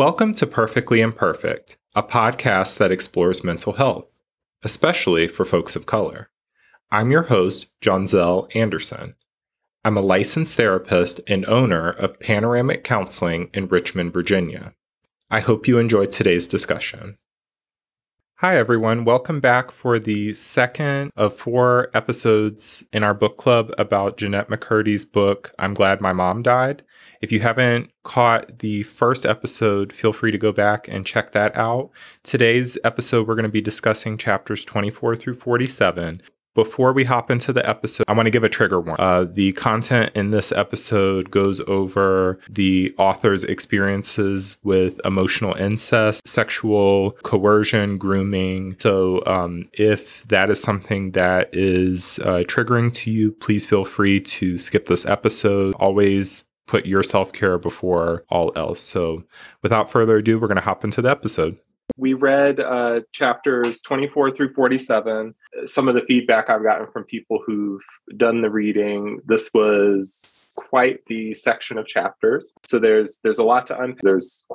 Welcome to Perfectly Imperfect, a podcast that explores mental health, especially for folks of color. I'm your host, Zell Anderson. I'm a licensed therapist and owner of Panoramic Counseling in Richmond, Virginia. I hope you enjoyed today's discussion. Hi, everyone. Welcome back for the second of four episodes in our book club about Jennette McCurdy's book, I'm Glad My Mom Died. If you haven't caught the first episode, feel free to go back and check that out. Today's episode, we're going to be discussing chapters 24 through 47. Before we hop into the episode, I want to give a trigger warning. Uh, the content in this episode goes over the author's experiences with emotional incest, sexual coercion, grooming. So, um, if that is something that is uh, triggering to you, please feel free to skip this episode. Always put your self care before all else. So, without further ado, we're going to hop into the episode. We read uh, chapters 24 through 47. Some of the feedback I've gotten from people who've done the reading, this was quite the section of chapters. So there's there's a lot to unpack. There's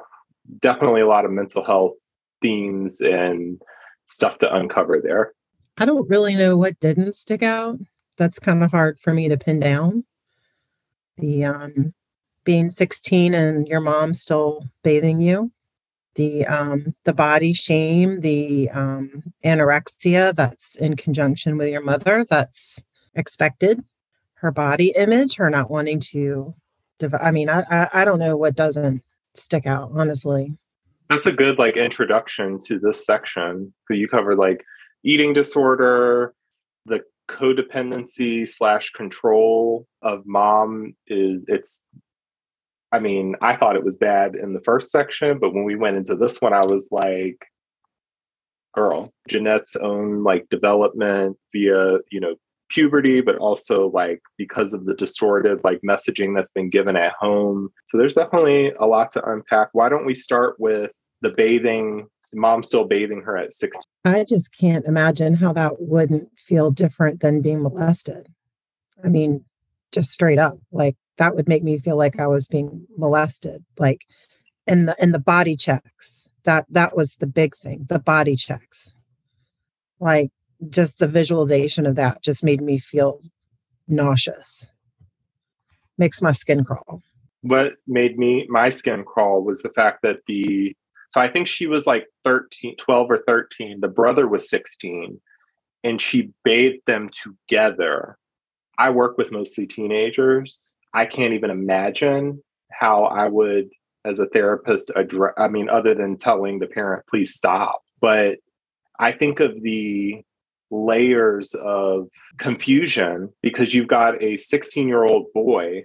definitely a lot of mental health themes and stuff to uncover there. I don't really know what didn't stick out. That's kind of hard for me to pin down. The um being 16 and your mom still bathing you the um, the body shame, the um, anorexia that's in conjunction with your mother that's expected, her body image, her not wanting to. I mean, I, I I don't know what doesn't stick out honestly. That's a good like introduction to this section. So you covered like eating disorder, the codependency slash control of mom is it's I mean, I thought it was bad in the first section, but when we went into this one, I was like, girl, Jennette's own like development via, you know, puberty, but also like because of the distorted like messaging that's been given at home. So there's definitely a lot to unpack. Why don't we start with the bathing? Mom still bathing her at 16. I just can't imagine how that wouldn't feel different than being molested. I mean, just straight up, like that would make me feel like I was being molested. Like and the and the body checks. That that was the big thing, the body checks. Like just the visualization of that just made me feel nauseous. Makes my skin crawl. What made me my skin crawl was the fact that the so I think she was like 13, 12 or 13. The brother was 16 and she bathed them together. I work with mostly teenagers I can't even imagine how I would, as a therapist, address. I mean, other than telling the parent, please stop. But I think of the layers of confusion because you've got a 16 year old boy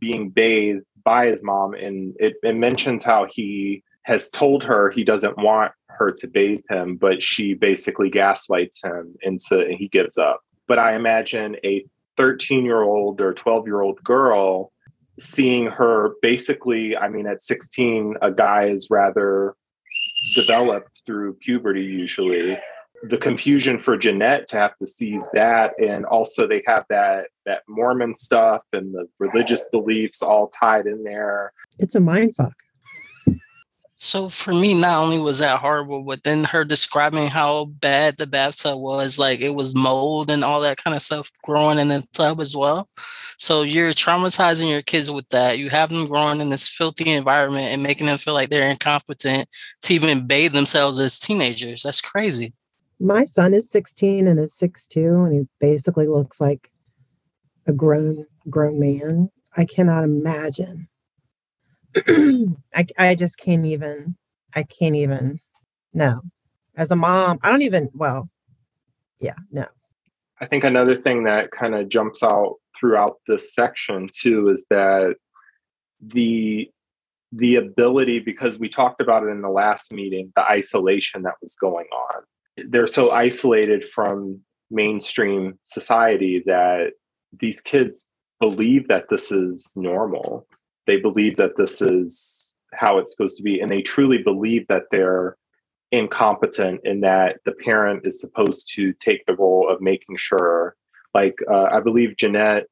being bathed by his mom, and it, it mentions how he has told her he doesn't want her to bathe him, but she basically gaslights him into and he gives up. But I imagine a 13 year old or 12 year old girl seeing her basically i mean at 16 a guy is rather developed through puberty usually the confusion for jennette to have to see that and also they have that that Mormon stuff and the religious beliefs all tied in there. It's a mind fuck. So for me, not only was that horrible, but then her describing how bad the bathtub was, like it was mold and all that kind of stuff growing in the tub as well. So you're traumatizing your kids with that. You have them growing in this filthy environment and making them feel like they're incompetent to even bathe themselves as teenagers. That's crazy. My son is 16 and is 6'2, and he basically looks like a grown grown man. I cannot imagine I, I just can't even i can't even no. As a mom i don't even well yeah no. I think another thing that kind of jumps out throughout this section too is that the the ability because we talked about it in the last meeting the isolation that was going on. They're so isolated from mainstream society that these kids believe that this is normal they believe that this is how it's supposed to be and they truly believe that they're incompetent in that the parent is supposed to take the role of making sure like uh, i believe Jennette,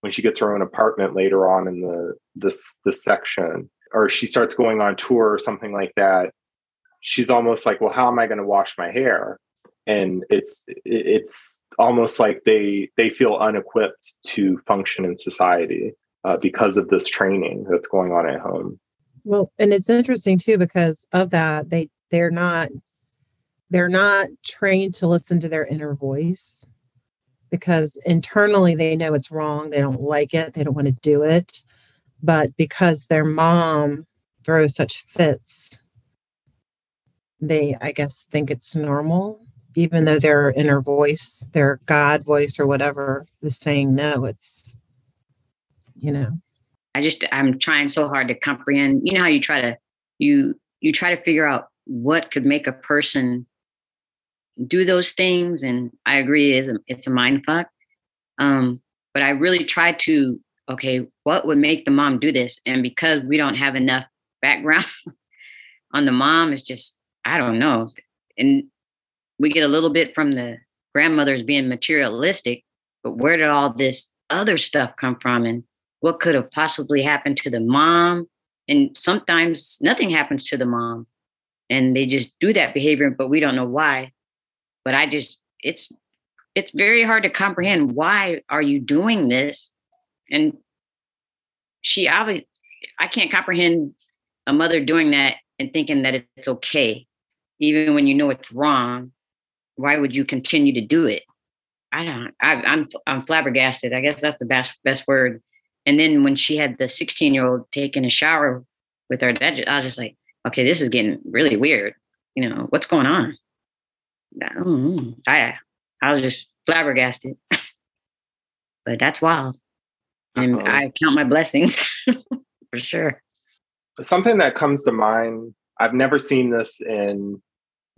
when she gets her own apartment later on in the this this section or she starts going on tour or something like that, she's almost like, well, how am I going to wash my hair? And it's it's almost like they they feel unequipped to function in society uh, because of this training that's going on at home. Well, and it's interesting too because of that they they're not they're not trained to listen to their inner voice because internally they know it's wrong, they don't like it, they don't want to do it, but because their mom throws such fits they i guess think it's normal even though their inner voice their god voice or whatever is saying no it's you know i just i'm trying so hard to comprehend you know how you try to you you try to figure out what could make a person do those things and i agree it is a, it's a mind fuck um but i really try to okay what would make the mom do this and because we don't have enough background on the mom it's just I don't know. And we get a little bit from the grandmothers being materialistic, but where did all this other stuff come from? And what could have possibly happened to the mom? And sometimes nothing happens to the mom and they just do that behavior, but we don't know why. But I just, it's, it's very hard to comprehend why are you doing this? And she obviously, I can't comprehend a mother doing that and thinking that it's okay even when you know it's wrong, why would you continue to do it? I don't. I, I'm, I'm flabbergasted. I guess that's the best best word. And then when she had the 16 year old taking a shower with her, that I was just like, okay, this is getting really weird. You know what's going on? I I was just flabbergasted. but that's wild, and Uh-oh. I count my blessings for sure. Something that comes to mind I've never seen this in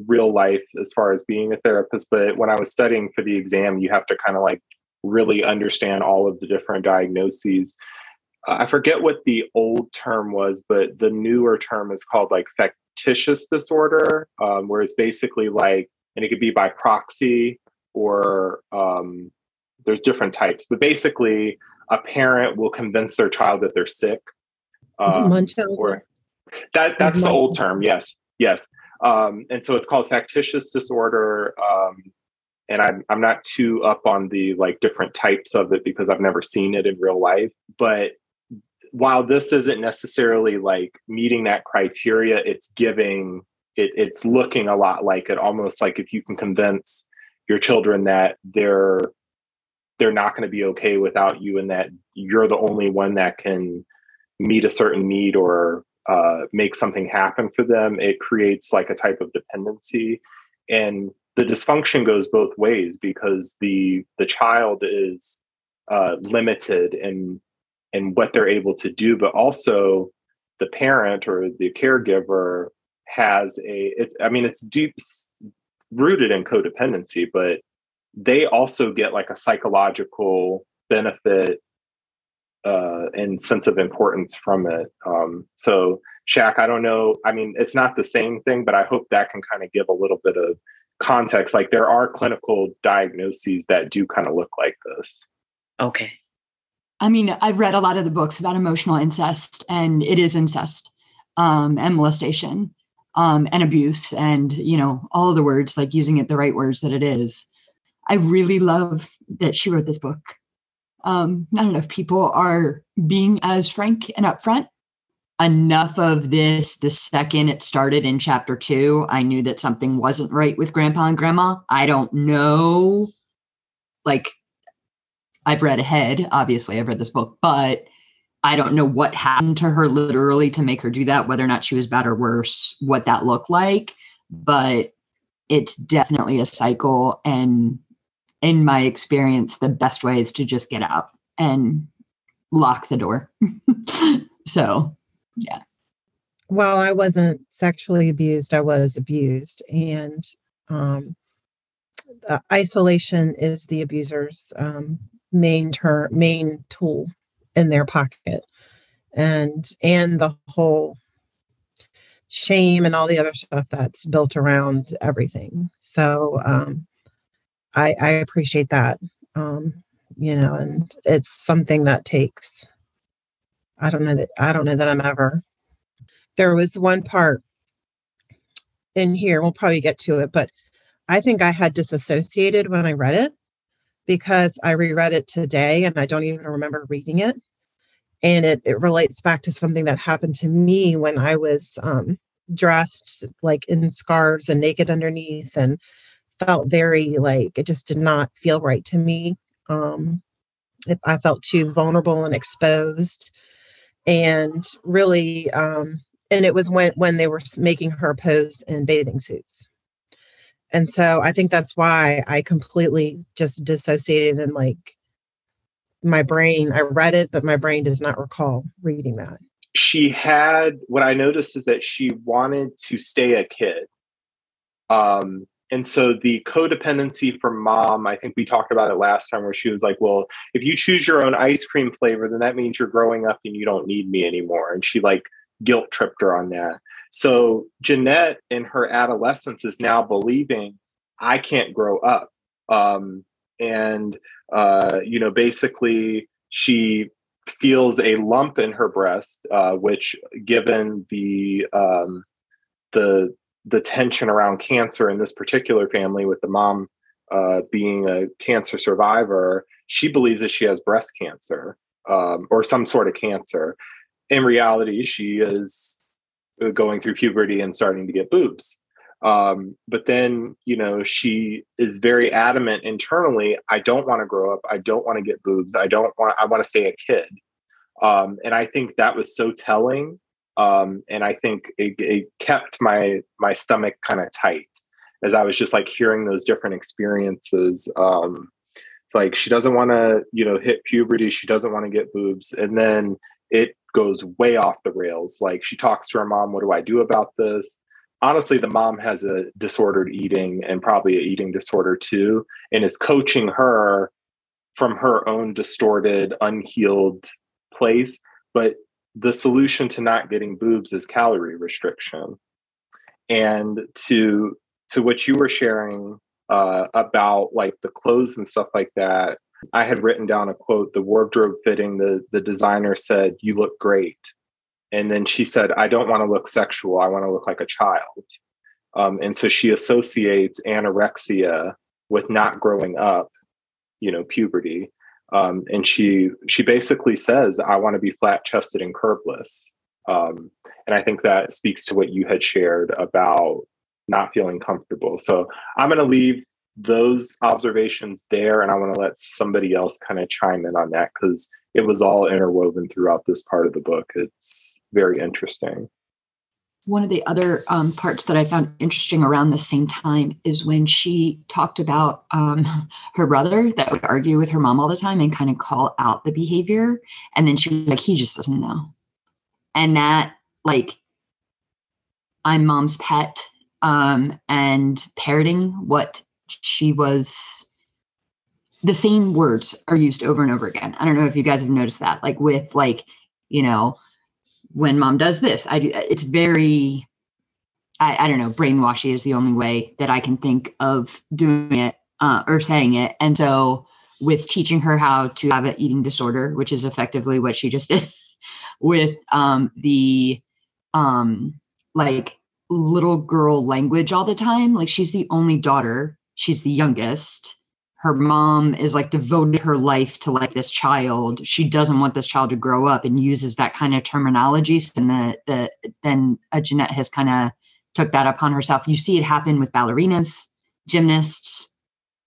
real life as far as being a therapist, but when I was studying for the exam, you have to kind of like really understand all of the different diagnoses. I forget what the old term was, but the newer term is called like factitious disorder, um, where it's basically like, and it could be by proxy or um, there's different types, but basically, a parent will convince their child that they're sick. Um, Munchausen? Or, that that's the old term. Yes, yes. Um, and so it's called factitious disorder. Um, and I'm I'm not too up on the like different types of it because I've never seen it in real life. But while this isn't necessarily like meeting that criteria, it's giving it, it's looking a lot like it. Almost like if you can convince your children that they're they're not going to be okay without you and that you're the only one that can meet a certain need or uh, make something happen for them, it creates like a type of dependency. And the dysfunction goes both ways because the the child is uh, limited in in what they're able to do, but also the parent or the caregiver has a. It, I mean, it's deep rooted in codependency, but they also get like a psychological benefit uh, and sense of importance from it. Um, so, Shaq, I don't know. I mean, it's not the same thing, but I hope that can kind of give a little bit of context. Like there are clinical diagnoses that do kind of look like this. Okay. I mean, I've read a lot of the books about emotional incest, and it is incest um, and molestation um, and abuse, and you know all of the words, like using it the right words that it is. I really love that she wrote this book um, not enough people are being as frank and upfront. Enough of this, the second it started in chapter two, I knew that something wasn't right with grandpa and grandma. I don't know. Like, I've read ahead, obviously, I've read this book, but I don't know what happened to her literally to make her do that, whether or not she was bad or worse, what that looked like. But it's definitely a cycle. And in my experience, the best way is to just get out and lock the door. so, yeah. Well, I wasn't sexually abused, I was abused. And um, the isolation is the abuser's um, main term, main tool in their pocket. And and the whole shame and all the other stuff that's built around everything. So um, I, I appreciate that. Um, you know, and it's something that takes. I don't know that I don't know that I'm ever there was one part in here, we'll probably get to it, but I think I had disassociated when I read it because I reread it today and I don't even remember reading it. And it, it relates back to something that happened to me when I was um, dressed like in scarves and naked underneath and felt very like it just did not feel right to me. Um, if I felt too vulnerable and exposed. And really, um, and it was when when they were making her pose in bathing suits. And so i think that's why i completely just dissociated and like my brain i read it but my brain does not recall reading that. She had what i noticed is that she wanted to stay a kid. Um and so the codependency from mom i think we talked about it last time where she was like well if you choose your own ice cream flavor then that means you're growing up and you don't need me anymore and she like guilt tripped her on that. So Jennette in her adolescence is now believing I can't grow up. Um, and, uh, you know, basically she feels a lump in her breast, uh, which given the, um, the, the tension around cancer in this particular family with the mom uh, being a cancer survivor, she believes that she has breast cancer um, or some sort of cancer in reality, she is uh, going through puberty and starting to get boobs. Um, but then, you know, she is very adamant internally I don't want to grow up. I don't want to get boobs. I don't want, I want to stay a kid. Um, and I think that was so telling. Um, and I think it, it kept my my stomach kind of tight as I was just like hearing those different experiences. Um, like she doesn't want to, you know, hit puberty. She doesn't want to get boobs, and then it goes way off the rails. Like she talks to her mom, what do I do about this? Honestly, the mom has a disordered eating and probably an eating disorder too, and is coaching her from her own distorted, unhealed place. But the solution to not getting boobs is calorie restriction. And to to what you were sharing uh, about like the clothes and stuff like that, I had written down a quote, the wardrobe fitting, the, the designer said, You look great. And then she said, I don't want to look sexual. I want to look like a child. Um, and so she associates anorexia with not growing up, you know, puberty. Um, and she she basically says, I want to be flat chested and curveless. Um, and I think that speaks to what you had shared about not feeling comfortable. So I'm going to leave those observations there and i want to let somebody else kind of chime in on that because it was all interwoven throughout this part of the book it's very interesting one of the other um, parts that i found interesting around the same time is when she talked about um, her brother that would argue with her mom all the time and kind of call out the behavior and then she was like he just doesn't know and that like i'm mom's pet um, and parroting what she was the same words are used over and over again. I don't know if you guys have noticed that, like with like, you know, when mom does this, I do, it's very, I, I don't know, brainwashy is the only way that I can think of doing it uh, or saying it. And so with teaching her how to have an eating disorder, which is effectively what she just did with um, the um, like little girl language all the time. Like she's the only daughter she's the youngest her mom is like devoted her life to like this child. She doesn't want this child to grow up and uses that kind of terminology. And the, the then uh, jennette has kind of took that upon herself. You see it happen with ballerinas gymnasts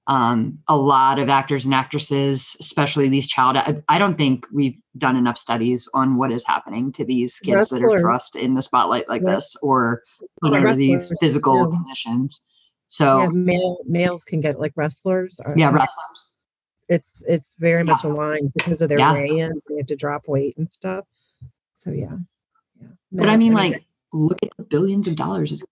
um, a lot of actors and actresses especially these child I, I, don't think we've done enough studies on what is happening to these kids that are thrust in the spotlight like this or under these physical yeah. conditions so yeah, male, males can get like wrestlers. Or, yeah, wrestlers. It's it's very yeah. much aligned because of their yeah. weigh-ins. They have to drop weight and stuff. So yeah, yeah. but I mean, like, look at the billions of dollars.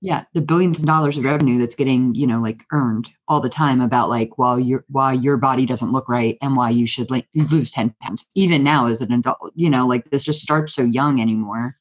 yeah, the billions of dollars of revenue that's getting you know like earned all the time about like while your why your body doesn't look right and why you should like lose ten pounds. Even now as an adult, you know, like this just starts so young anymore.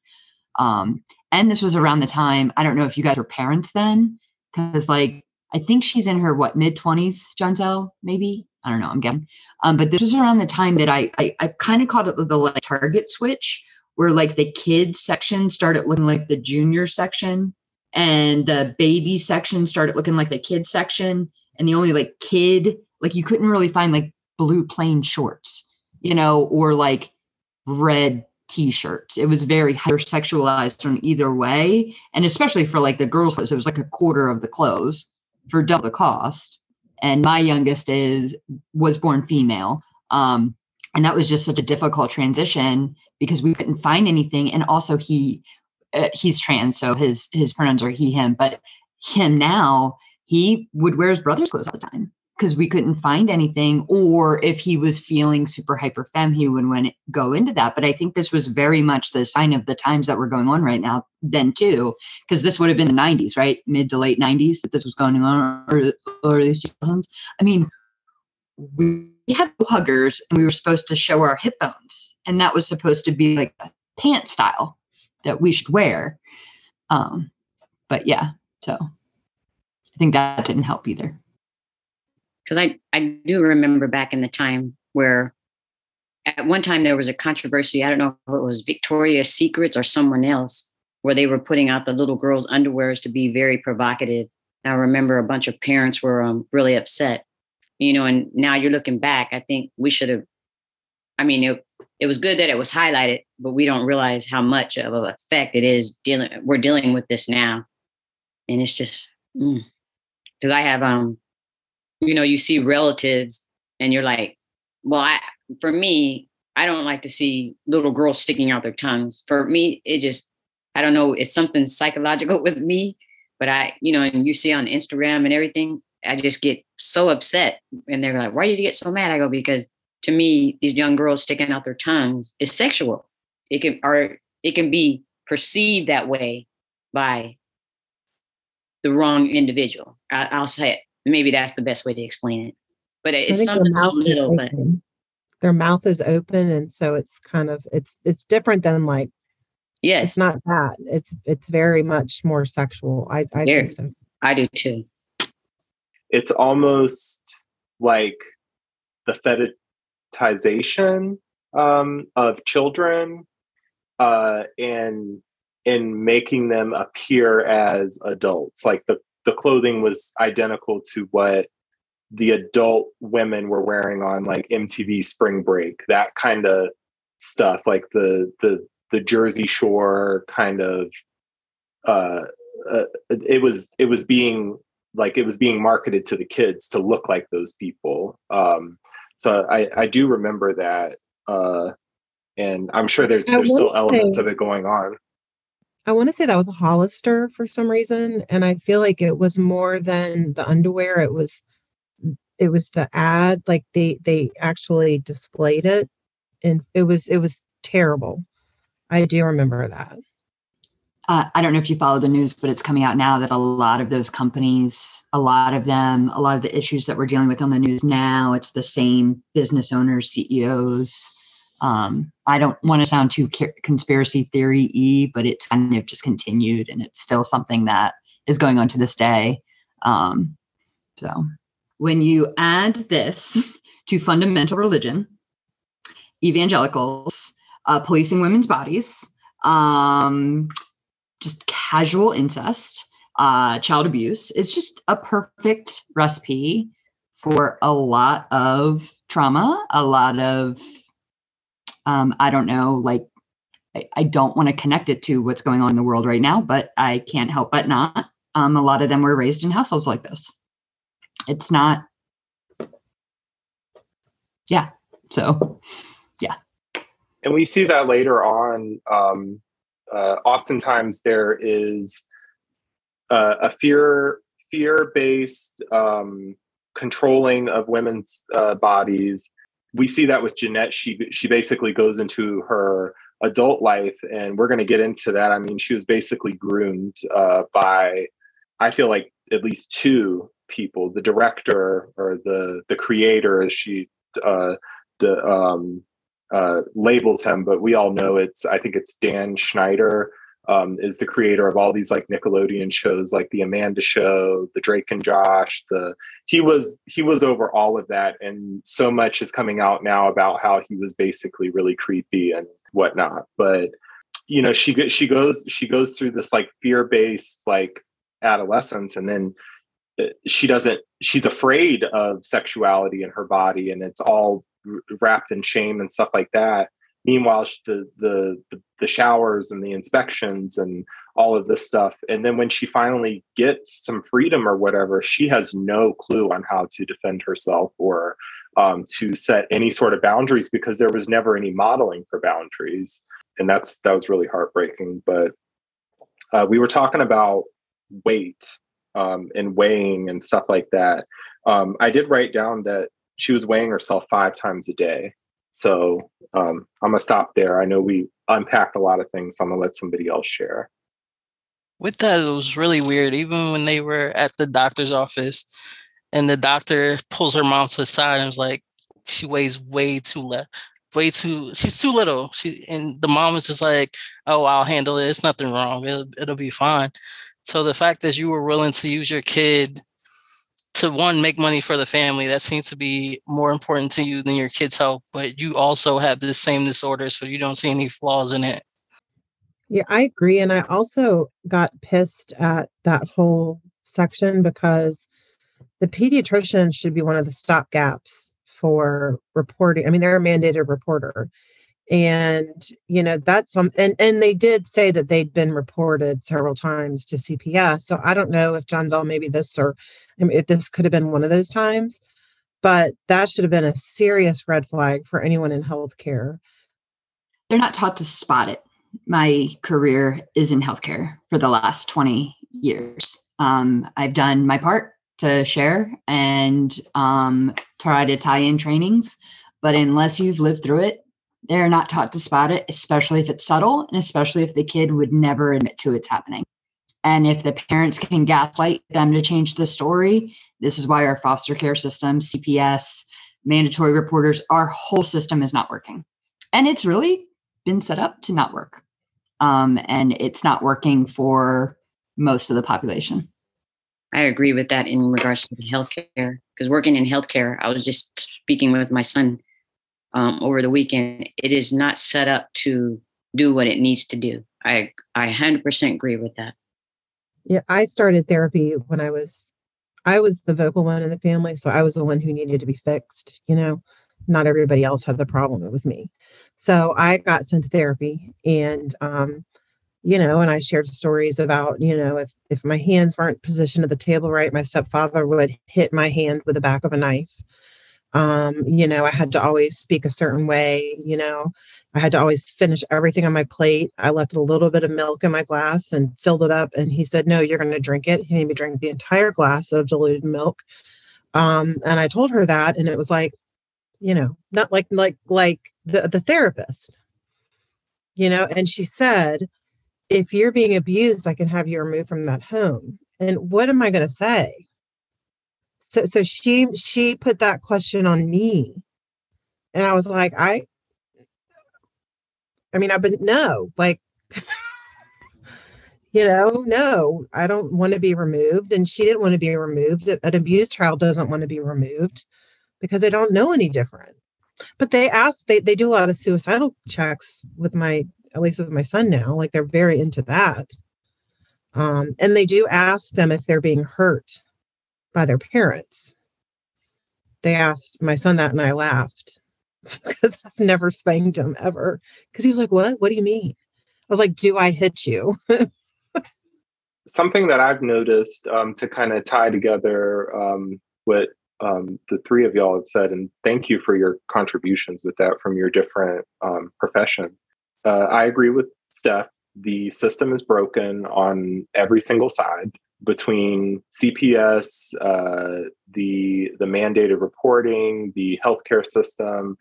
Um, and this was around the time I don't know if you guys were parents then because like I think she's in her what mid twenties, Jonzel, maybe. I don't know. I'm getting. Um, but this was around the time that I I, I kind of called it the, the like target switch, where like the kids section started looking like the junior section and the baby section started looking like the kid section and the only like kid like you couldn't really find like blue plain shorts you know or like red t-shirts. It was very hypersexualized on either way and especially for like the girls clothes it was like a quarter of the clothes for double the cost. And my youngest is was born female um and that was just such a difficult transition because we couldn't find anything and also he uh, he's trans so his his pronouns are he him but him now he would wear his brother's clothes all the time because we couldn't find anything or if he was feeling super hyper fem he would want go into that. But i think this was very much the sign of the times that were going on right now then too because this would have been the 90s right? Mid to late 90s that this was going on or early 2000s i mean we had huggers and we were supposed to show our hip bones and that was supposed to be like a pant style that we should wear. Um but yeah so i think that didn't help either because I, I do remember back in the time where at one time there was a controversy. I don't know if it was Victoria's Secrets or someone else, where they were putting out the little girls' underwears to be very provocative. I remember a bunch of parents were um, really upset, you know. And now you're looking back, I think we should have. I mean, it it was good that it was highlighted, but we don't realize how much of an effect it is dealing. We're dealing with this now, and it's just because mm. I have um you know, you see relatives and you're like, well, I, for me, I don't like to see little girls sticking out their tongues. For me, it just, I don't know, it's something psychological with me. But I, you know, and you see on Instagram and everything, I just get so upset. And they're like, why did you get so mad? I go, because to me, these young girls sticking out their tongues is sexual. It can, or it can be perceived that way by the wrong individual. I, will say it maybe that's the best way to explain it. But it's something so little, but their mouth is open, and so it's kind of it's it's different than like yes, it's not that. It's it's very much more sexual. I I think so. I do too. It's almost like the fetishization um, of children uh, and in making them appear as adults. Like the the clothing was identical to what the adult women were wearing on like MTV Spring Break, that kind of stuff, like the the the Jersey Shore kind of. Uh, uh, it was it was being like it was being marketed to the kids to look like those people. Um, so I I do remember that, uh, and I'm sure there's there's still elements of it going on. I want to say that was a Hollister for some reason, and I feel like it was more than the underwear. It was it was the ad, like they they actually displayed it, and it was it was terrible. I do remember that. Uh, I don't know if you follow the news, but it's coming out now that a lot of those companies, a lot of them, a lot of the issues that we're dealing with on the news now, it's the same business owners, CEOs, um, I don't want to sound too conspiracy theory y, but it's kind of just continued and it's still something that is going on to this day. Um, so when you add this to fundamental religion, evangelicals, uh, policing women's bodies, um, just casual incest, uh, child abuse, it's just a perfect recipe for a lot of trauma, a lot of um, I don't know, like I, I don't want to connect it to what's going on in the world right now, but I can't help but not. Um, a lot of them were raised in households like this. It's not, yeah. So, yeah. And we see that later on. Um, uh, oftentimes there is uh, a fear fear based um, controlling of women's uh, bodies we see that with Jennette. She she basically goes into her adult life, and we're going to get into that. I mean, she was basically groomed uh, by, I feel like at least two people: the director or the the creator, as she uh, the, um, uh, labels him. But we all know it's. I think it's Dan Schneider um, is the creator of all these like Nickelodeon shows, like the Amanda Show, the Drake and Josh. The he was he was over all of that, and so much is coming out now about how he was basically really creepy and whatnot. But you know, she she goes she goes through this like fear based like adolescence, and then uh, she doesn't she's afraid of sexuality in her body, and it's all wrapped in shame and stuff like that. Meanwhile, the, the the showers and the inspections and all of this stuff, and then when she finally gets some freedom or whatever, she has no clue on how to defend herself or um, to set any sort of boundaries because there was never any modeling for boundaries, and that's that was really heartbreaking. But uh, we were talking about weight um, and weighing and stuff like that. Um, I did write down that she was weighing herself five times a day. So um, I'm gonna stop there. I know we unpacked a lot of things, so I'm gonna let somebody else share. With that, it was really weird. Even when they were at the doctor's office, and the doctor pulls her mom to the side and was like, "She weighs way too less, way too. She's too little." She and the mom was just like, "Oh, I'll handle it. It's nothing wrong. It'll, it'll be fine." So the fact that you were willing to use your kid to one make money for the family that seems to be more important to you than your kids health but you also have the same disorder so you don't see any flaws in it. Yeah i agree and i also got pissed at that whole section because the pediatrician should be one of the stop gaps for reporting i mean they're a mandated reporter and you know that's some and and they did say that they'd been reported several times to cps so i don't know if Jonzel maybe this or I mean, if this could have been one of those times but that should have been a serious red flag for anyone in healthcare. They're not taught to spot it. My career is in healthcare for the last 20 years. Um, i've done my part to share and um, try to tie in trainings but unless you've lived through it they're not taught to spot it, especially if it's subtle and especially if the kid would never admit to it's happening. And if the parents can gaslight them to change the story, this is why our foster care system, CPS, mandatory reporters, our whole system is not working. And it's really been set up to not work. Um, and it's not working for most of the population. I agree with that in regards to healthcare. Because working in healthcare, I was just speaking with my son um, over the weekend, it is not set up to do what it needs to do. I I 100% agree with that. Yeah, I started therapy when I was I was the vocal one in the family, so I was the one who needed to be fixed, you know. Not everybody else had the problem, it was me. So I got sent to therapy and um you know, and I shared stories about, you know, if if my hands weren't positioned at the table right, my stepfather would hit my hand with the back of a knife um, you know, I had to always speak a certain way, you know, I had to always finish everything on my plate. I left a little bit of milk in my glass and filled it up. And he said, No, you're going to drink it. He made me drink the entire glass of diluted milk. Um, and I told her that, and it was like, you know, not like like like the the therapist, you know. And she said, if you're being abused, I can have you removed from that home. And what am I going to say? So so she she put that question on me. And i was like i i mean i've been no like you know no i don't want to be removed. And she didn't want to be removed. An abused child doesn't want to be removed because they don't know any different. But they ask they, they do a lot of suicidal checks with my at least with my son now like they're very into that. Um, and they do ask them if they're being hurt by their parents. They asked my son that and I laughed because I've never spanked him ever. Because he was like, What? What do you mean? I was like, Do I hit you? Something that I've noticed um, to kind of tie together um, what um, the three of y'all have said, and thank you for your contributions with that from your different um, professions. Uh, I agree with Steph. The system is broken on every single side between CPS, uh, the the mandated reporting, the healthcare system.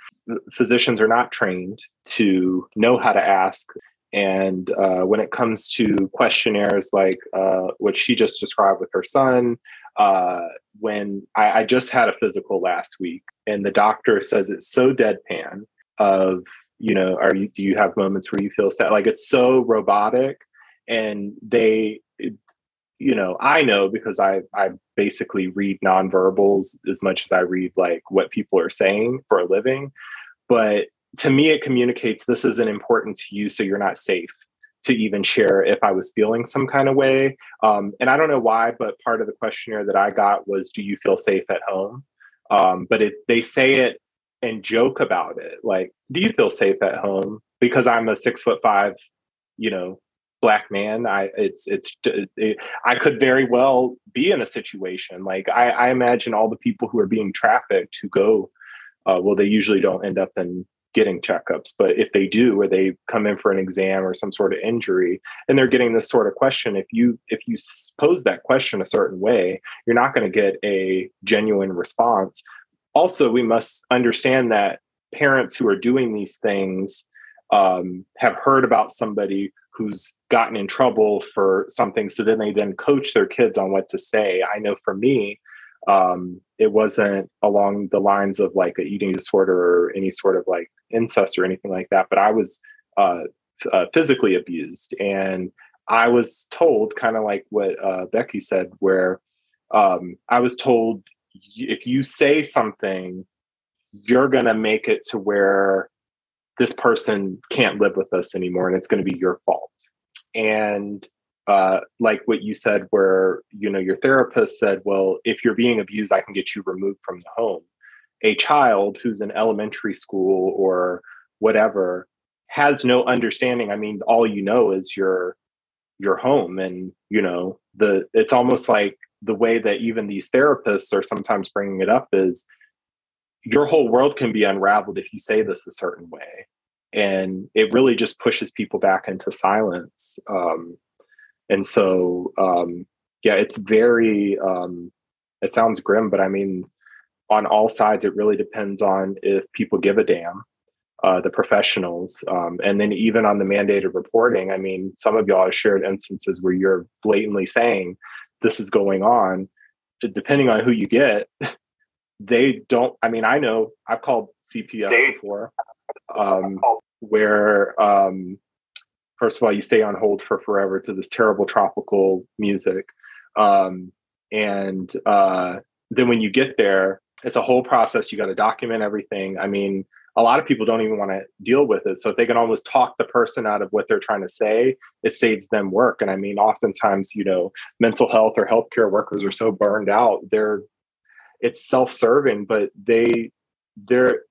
Physicians are not trained to know how to ask. And uh, when it comes to questionnaires like uh, what she just described with her son, uh, when I, I just had a physical last week, and the doctor says it's so deadpan of you know, are you do you have moments where you feel sad? Like it's so robotic, and they you know, I know because I I basically read nonverbals as much as I read like what people are saying for a living. But to me, it communicates this isn't important to you, so you're not safe to even share if I was feeling some kind of way. Um, and I don't know why, but part of the questionnaire that I got was, "Do you feel safe at home?" Um, but it, they say it and joke about it, like, "Do you feel safe at home?" Because I'm a six foot five, you know, black man. I it's it's it, I could very well be in a situation like I, I imagine all the people who are being trafficked who go. Uh, well, they usually don't end up in getting checkups. But if they do, or they come in for an exam or some sort of injury, and they're getting this sort of question, if you if you pose that question a certain way, you're not going to get a genuine response. Also, we must understand that parents who are doing these things um, have heard about somebody who's gotten in trouble for something. So then they then coach their kids on what to say. I know for me um, it wasn't along the lines of like an eating disorder or any sort of like incest or anything like that but i was uh, uh, physically abused. And i was told kind of like what uh, becky said where um, i was told if you say something you're going to make it to where this person can't live with us anymore and it's going to be your fault. And uh, like what you said where you know your therapist said well if you're being abused i can get you removed from the home. A child who's in elementary school or whatever has no understanding. I mean all you know is your your home and you know the it's almost like the way that even these therapists are sometimes bringing it up is your whole world can be unraveled if you say this a certain way. And it really just pushes people back into silence. Um, and so um, yeah it's very um, it sounds grim but i mean on all sides it really depends on if people give a damn uh, the professionals. Um, and then even on the mandated reporting i mean some of y'all have shared instances where you're blatantly saying this is going on. Depending on who you get they don't i mean i know i've called cps before um, where um, first of all you stay on hold for forever to this terrible tropical music um, and uh, then when you get there it's a whole process you got to document everything. I mean a lot of people don't even want to deal with it so if they can almost talk the person out of what they're trying to say it saves them work and i mean oftentimes you know mental health or healthcare workers are so burned out they're it's self-serving but they they're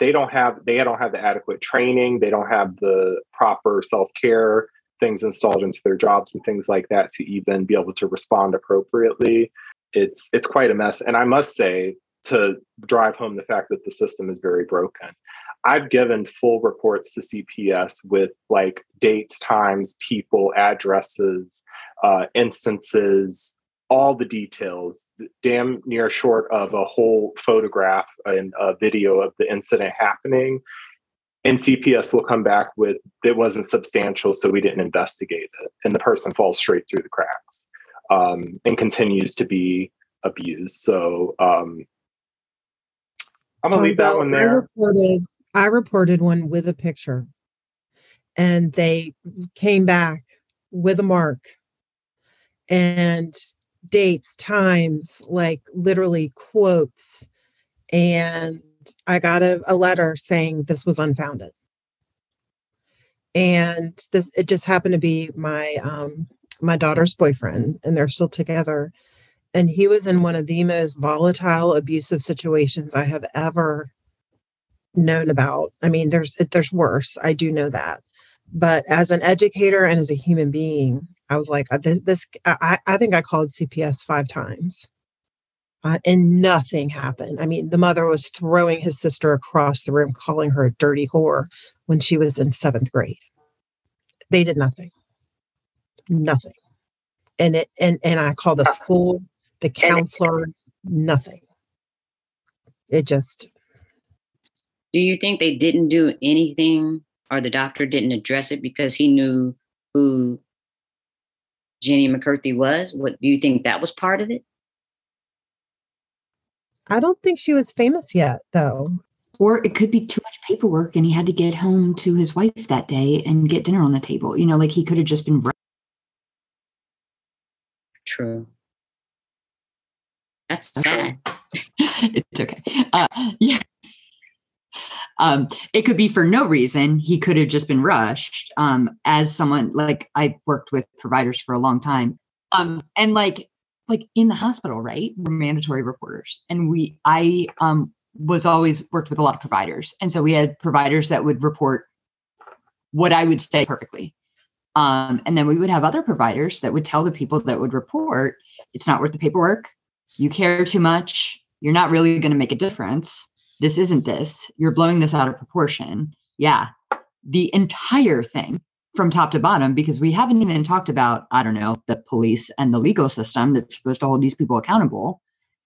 they don't have they don't have the adequate training they don't have the proper self-care things installed into their jobs and things like that to even be able to respond appropriately. It's it's quite a mess. And i must say to drive home the fact that the system is very broken i've given full reports to cps with like dates times people addresses uh, instances all the details, damn near short of a whole photograph and a video of the incident happening. And CPS will come back with it wasn't substantial, so we didn't investigate it. And the person falls straight through the cracks um, and continues to be abused. So um, I'm gonna leave that one there. I reported, I reported one with a picture, and they came back with a mark and dates, times, like literally quotes. And I got a, a letter saying this was unfounded. And this it just happened to be my um my daughter's boyfriend, and they're still together. And he was in one of the most volatile, abusive situations I have ever known about. I mean, there's there's worse. I do know that. But as an educator and as a human being, I was like, uh, this, this I, I think I called CPS five times. Uh, and nothing happened. I mean, the mother was throwing his sister across the room, calling her a dirty whore when she was in seventh grade. They did nothing, nothing. And it and and I called the school, the counselor, nothing. It just. Do you think they didn't do anything, or the doctor didn't address it because he knew who Jenny McCarthy was? What do you think that was part of it? I don't think she was famous yet, though. Or it could be too much paperwork and he had to get home to his wife that day and get dinner on the table. You know, like he could have just been. True. That's sad. it's okay. Uh, yeah. Um, it could be for no reason. He could have just been rushed. Um, as someone like I've worked with providers for a long time, um, and like like in the hospital, right? We're mandatory reporters, and we I um was always worked with a lot of providers, and so we had providers that would report what I would say perfectly. Um, and then we would have other providers that would tell the people that would report, it's not worth the paperwork. You care too much. You're not really going to make a difference. This isn't this. You're blowing this out of proportion. Yeah. The entire thing from top to bottom, because we haven't even talked about, I don't know, the police and the legal system that's supposed to hold these people accountable.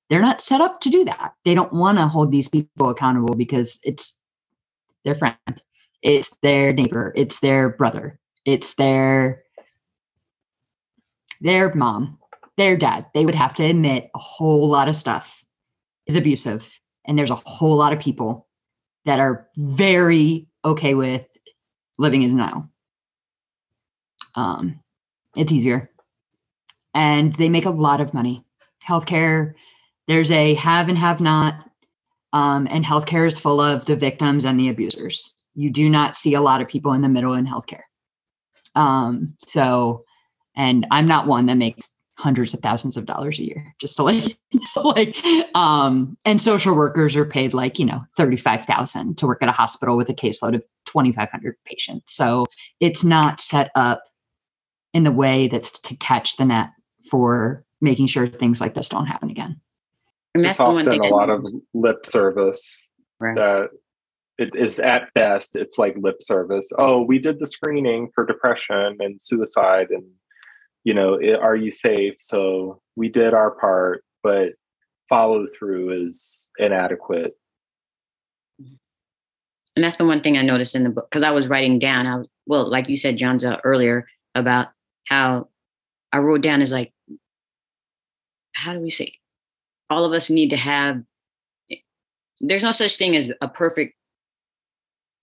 They're not set up to do that. They don't want to hold these people accountable because it's their friend, it's their neighbor, it's their brother, it's their their mom, their dad. They would have to admit a whole lot of stuff is abusive. And there's a whole lot of people that are very okay with living in denial. Um, it's easier. And they make a lot of money. Healthcare, there's a have and have not. Um, and healthcare is full of the victims and the abusers. You do not see a lot of people in the middle in healthcare. Um, so, and I'm not one that makes hundreds of thousands of dollars a year just to like like um and social workers are paid like you know 35,000 to work at a hospital with a caseload of 2500 patients. So it's not set up in the way that's to catch the net for making sure things like this don't happen again. And that's it's the one often thing a I lot of lip service Right. that it is at best it's like lip service. Oh we did the screening for depression and suicide and you know it, are you safe so we did our part but follow through is inadequate and that's the one thing I noticed in the book because I was writing down. I well, like you said, Jonzel earlier about how I wrote down is like, how do we say? All of us need to have. There's no such thing as a perfect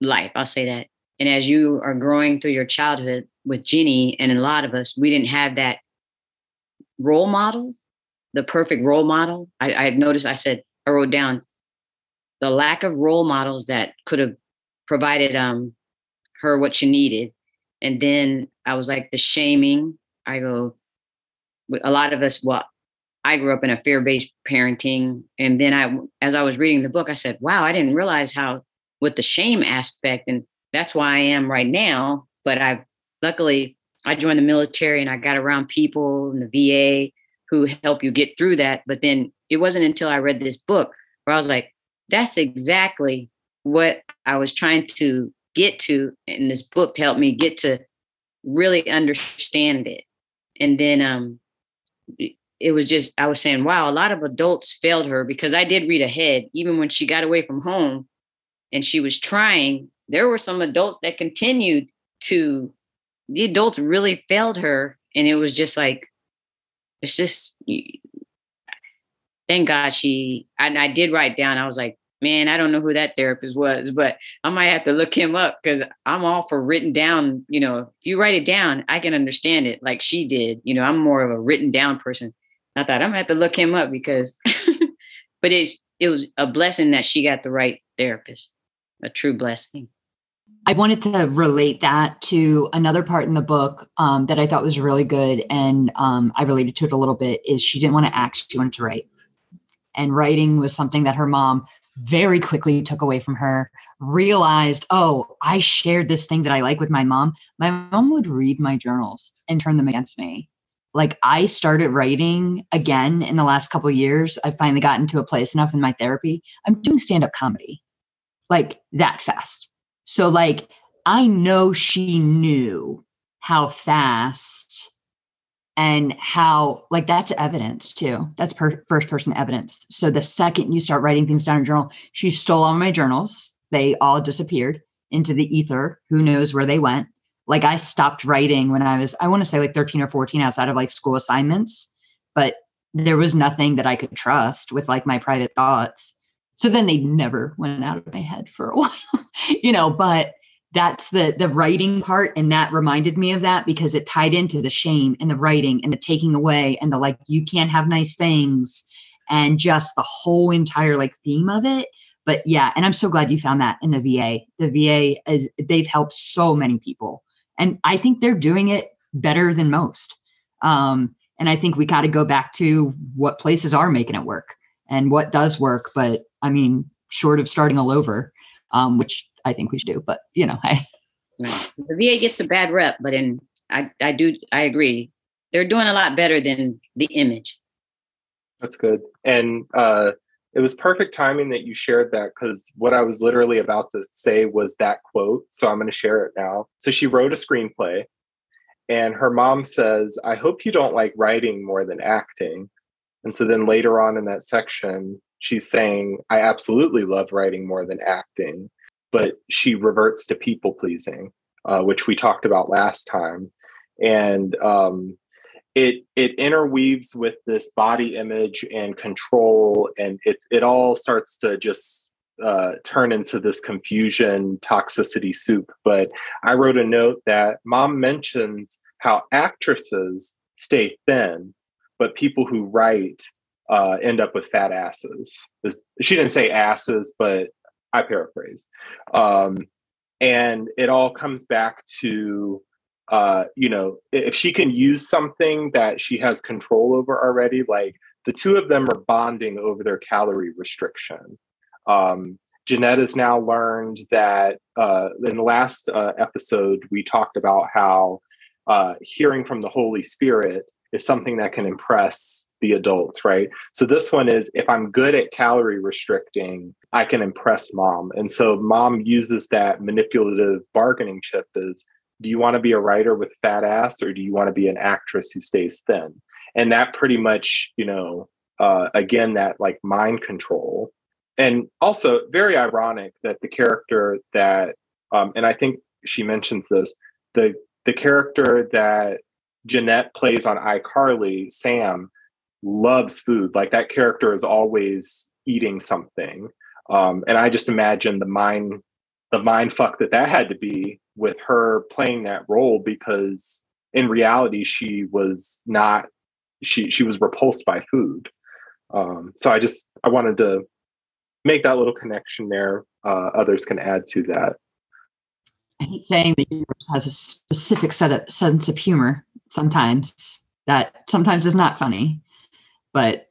life. I'll say that. And as you are growing through your childhood with Ginny and a lot of us, we didn't have that role model, the perfect role model. I, I noticed. I said I wrote down the lack of role models that could have provided um her what she needed and then i was like the shaming i go a lot of us well i grew up in a fear-based parenting and then i as i was reading the book i said wow i didn't realize how with the shame aspect and that's why i am right now but i luckily i joined the military and i got around people in the va who help you get through that but then it wasn't until i read this book where i was like that's exactly what I was trying to get to in this book to help me get to really understand it. And then um it was just I was saying, wow, a lot of adults failed her because I did read ahead, even when she got away from home and she was trying, there were some adults that continued to the adults really failed her. And it was just like, it's just thank God she and I did write down, I was like, man, I don't know who that therapist was, but I might have to look him up because I'm all for written down. You know, if you write it down, I can understand it like she did. You know, I'm more of a written down person. I thought I'm gonna have to look him up because, but it's it was a blessing that she got the right therapist, a true blessing. I wanted to relate that to another part in the book um, that I thought was really good, and um, I related to it a little bit. Is she didn't want to act; she wanted to write, and writing was something that her mom very quickly took away from her. Realized, oh, I shared this thing that I like with my mom. My mom would read my journals and turn them against me. Like I started writing again in the last couple years. I finally gotten to a place enough in my therapy. I'm doing stand up comedy, like that fast. So, like, I know she knew how fast and how, like, that's evidence too. That's per- first person evidence. So, the second you start writing things down in journal, she stole all my journals. They all disappeared into the ether. Who knows where they went? Like, I stopped writing when I was, I want to say like 13 or 14 outside of like school assignments, but there was nothing that I could trust with like my private thoughts. So then they never went out of my head for a while, you know, but that's the the writing part and that reminded me of that because it tied into the shame and the writing and the taking away and the like you can't have nice things and just the whole entire like theme of it but yeah, and I'm so glad you found that in the VA. The VA is they've helped so many people, and I think they're doing it better than most. Um, and I think we got to go back to what places are making it work and what does work. But I mean, short of starting all over, um, which I think we should do. But you know, hey, the VA gets a bad rep, but in I I do I agree they're doing a lot better than the image. That's good. And uh, it was perfect timing that you shared that because what I was literally about to say was that quote. So I'm going to share it now. So she wrote a screenplay, and her mom says, I hope you don't like writing more than acting. And so then later on in that section, she's saying, I absolutely love writing more than acting. But she reverts to people pleasing, uh, which we talked about last time. And um, it it interweaves with this body image and control and it it all starts to just uh, turn into this confusion toxicity soup but i wrote a note that mom mentions how actresses stay thin but people who write uh, end up with fat asses she didn't say asses but i paraphrase um, and it all comes back to uh, you know, if she can use something that she has control over already, like the two of them are bonding over their calorie restriction. Um, Jennette has now learned that uh, in the last uh, episode, we talked about how uh, hearing from the Holy Spirit is something that can impress the adults, right? So this one is if I'm good at calorie restricting, I can impress mom. And so mom uses that manipulative bargaining chip is do you want to be a writer with fat ass or do you want to be an actress who stays thin and that pretty much you know uh, again that like mind control and also very ironic that the character that um, and i think she mentions this the the character that jennette plays on icarly sam loves food. Like that character is always eating something. Um, and i just imagine the mind the mind fuck that that had to be with her playing that role because in reality she was not she she was repulsed by food. Um, so i just i wanted to make that little connection there. Uh, others can add to that i hate saying that universe has a specific set of sense of humor sometimes that sometimes is not funny but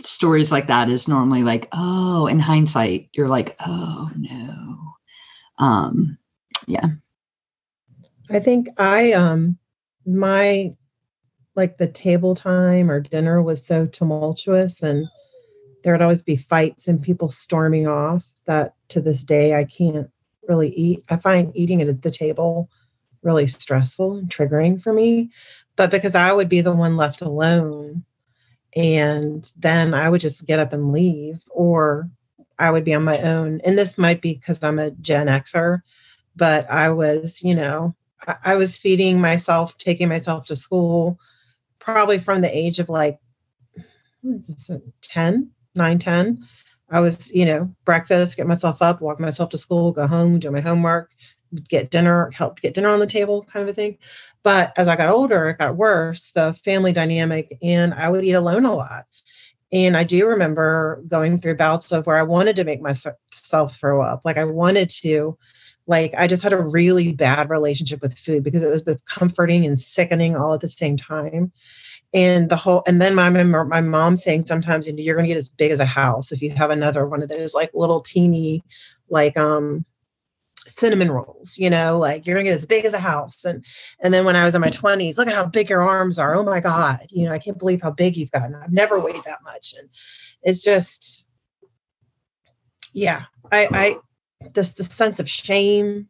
stories like that is normally like oh in hindsight you're like oh no. Um yeah. I think i um my like the table time or dinner was so tumultuous and there would always be fights and people storming off that to this day i can't really eat i find eating at the table really stressful and triggering for me but because i would be the one left alone and then i would just get up and leave or I would be on my own. And this might be because I'm a Gen Xer, but I was, you know, I, I was feeding myself, taking myself to school probably from the age of like 10, 9, 10. I was, you know, breakfast, get myself up, walk myself to school, go home, do my homework, get dinner, help get dinner on the table, kind of a thing. But as I got older, it got worse, the family dynamic, and I would eat alone a lot. And I do remember going through bouts of where I wanted to make myself throw up. Like I wanted to, like, I just had a really bad relationship with food because it was both comforting and sickening all at the same time. And the whole, and then my, remember my mom saying sometimes, you know, you're going to get as big as a house if you have another one of those like little teeny, like, um, cinnamon rolls you know like you're gonna get as big as a house. And and then when i was in my 20s look at how big your arms are. Oh my god you know i can't believe how big you've gotten. I've never weighed that much. And it's just yeah i i this the sense of shame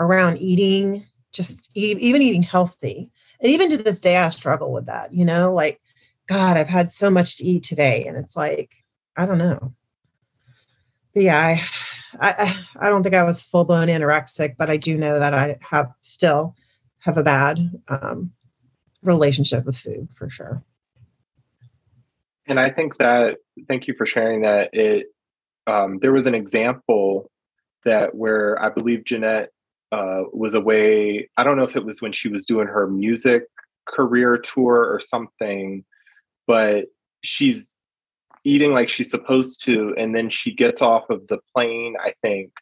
around eating just even eating healthy and even to this day i struggle with that you know like god i've had so much to eat today and it's like i don't know but yeah i I, I don't think I was full blown anorexic, but I do know that I have still have a bad um, relationship with food for sure. And I think that thank you for sharing that. It um, there was an example that where I believe Jennette uh, was away. I don't know if it was when she was doing her music career tour or something, but she's eating like she's supposed to and then she gets off of the plane i think.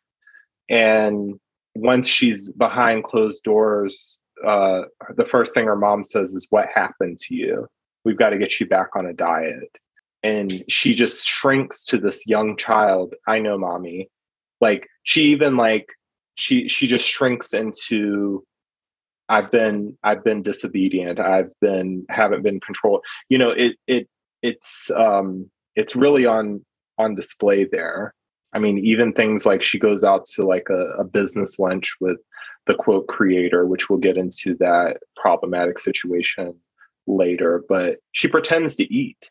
And once she's behind closed doors uh, the first thing her mom says is what happened to you? We've got to get you back on a diet. And she just shrinks to this young child. I know mommy. Like she even like she she just shrinks into i've been i've been disobedient. I've been haven't been controlled. You know it it it's um it's really on on display there. I mean even things like she goes out to like a, a business lunch with the quote creator which we'll get into that problematic situation later but she pretends to eat.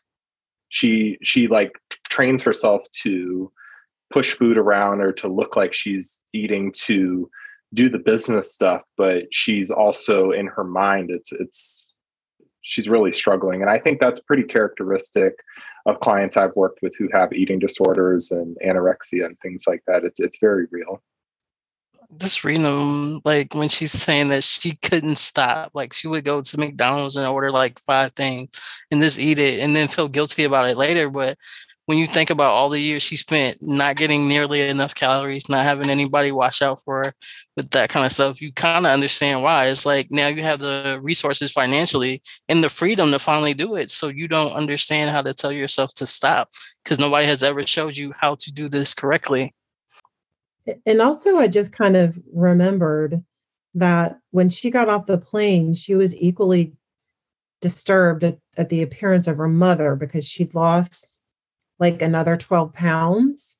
She she like trains herself to push food around or to look like she's eating to do the business stuff but she's also in her mind it's it's she's really struggling. And i think that's pretty characteristic of clients i've worked with who have eating disorders and anorexia and things like that. It's it's very real. Just reading them like when she's saying that she couldn't stop like she would go to mcdonald's and order like five things and just eat it and then feel guilty about it later but when you think about all the years she spent not getting nearly enough calories not having anybody watch out for her with that kind of stuff you kind of understand why. It's like now you have the resources financially and the freedom to finally do it so you don't understand how to tell yourself to stop because nobody has ever showed you how to do this correctly. And also, I just kind of remembered that when she got off the plane, she was equally disturbed at, at the appearance of her mother because she'd lost like another 12 pounds.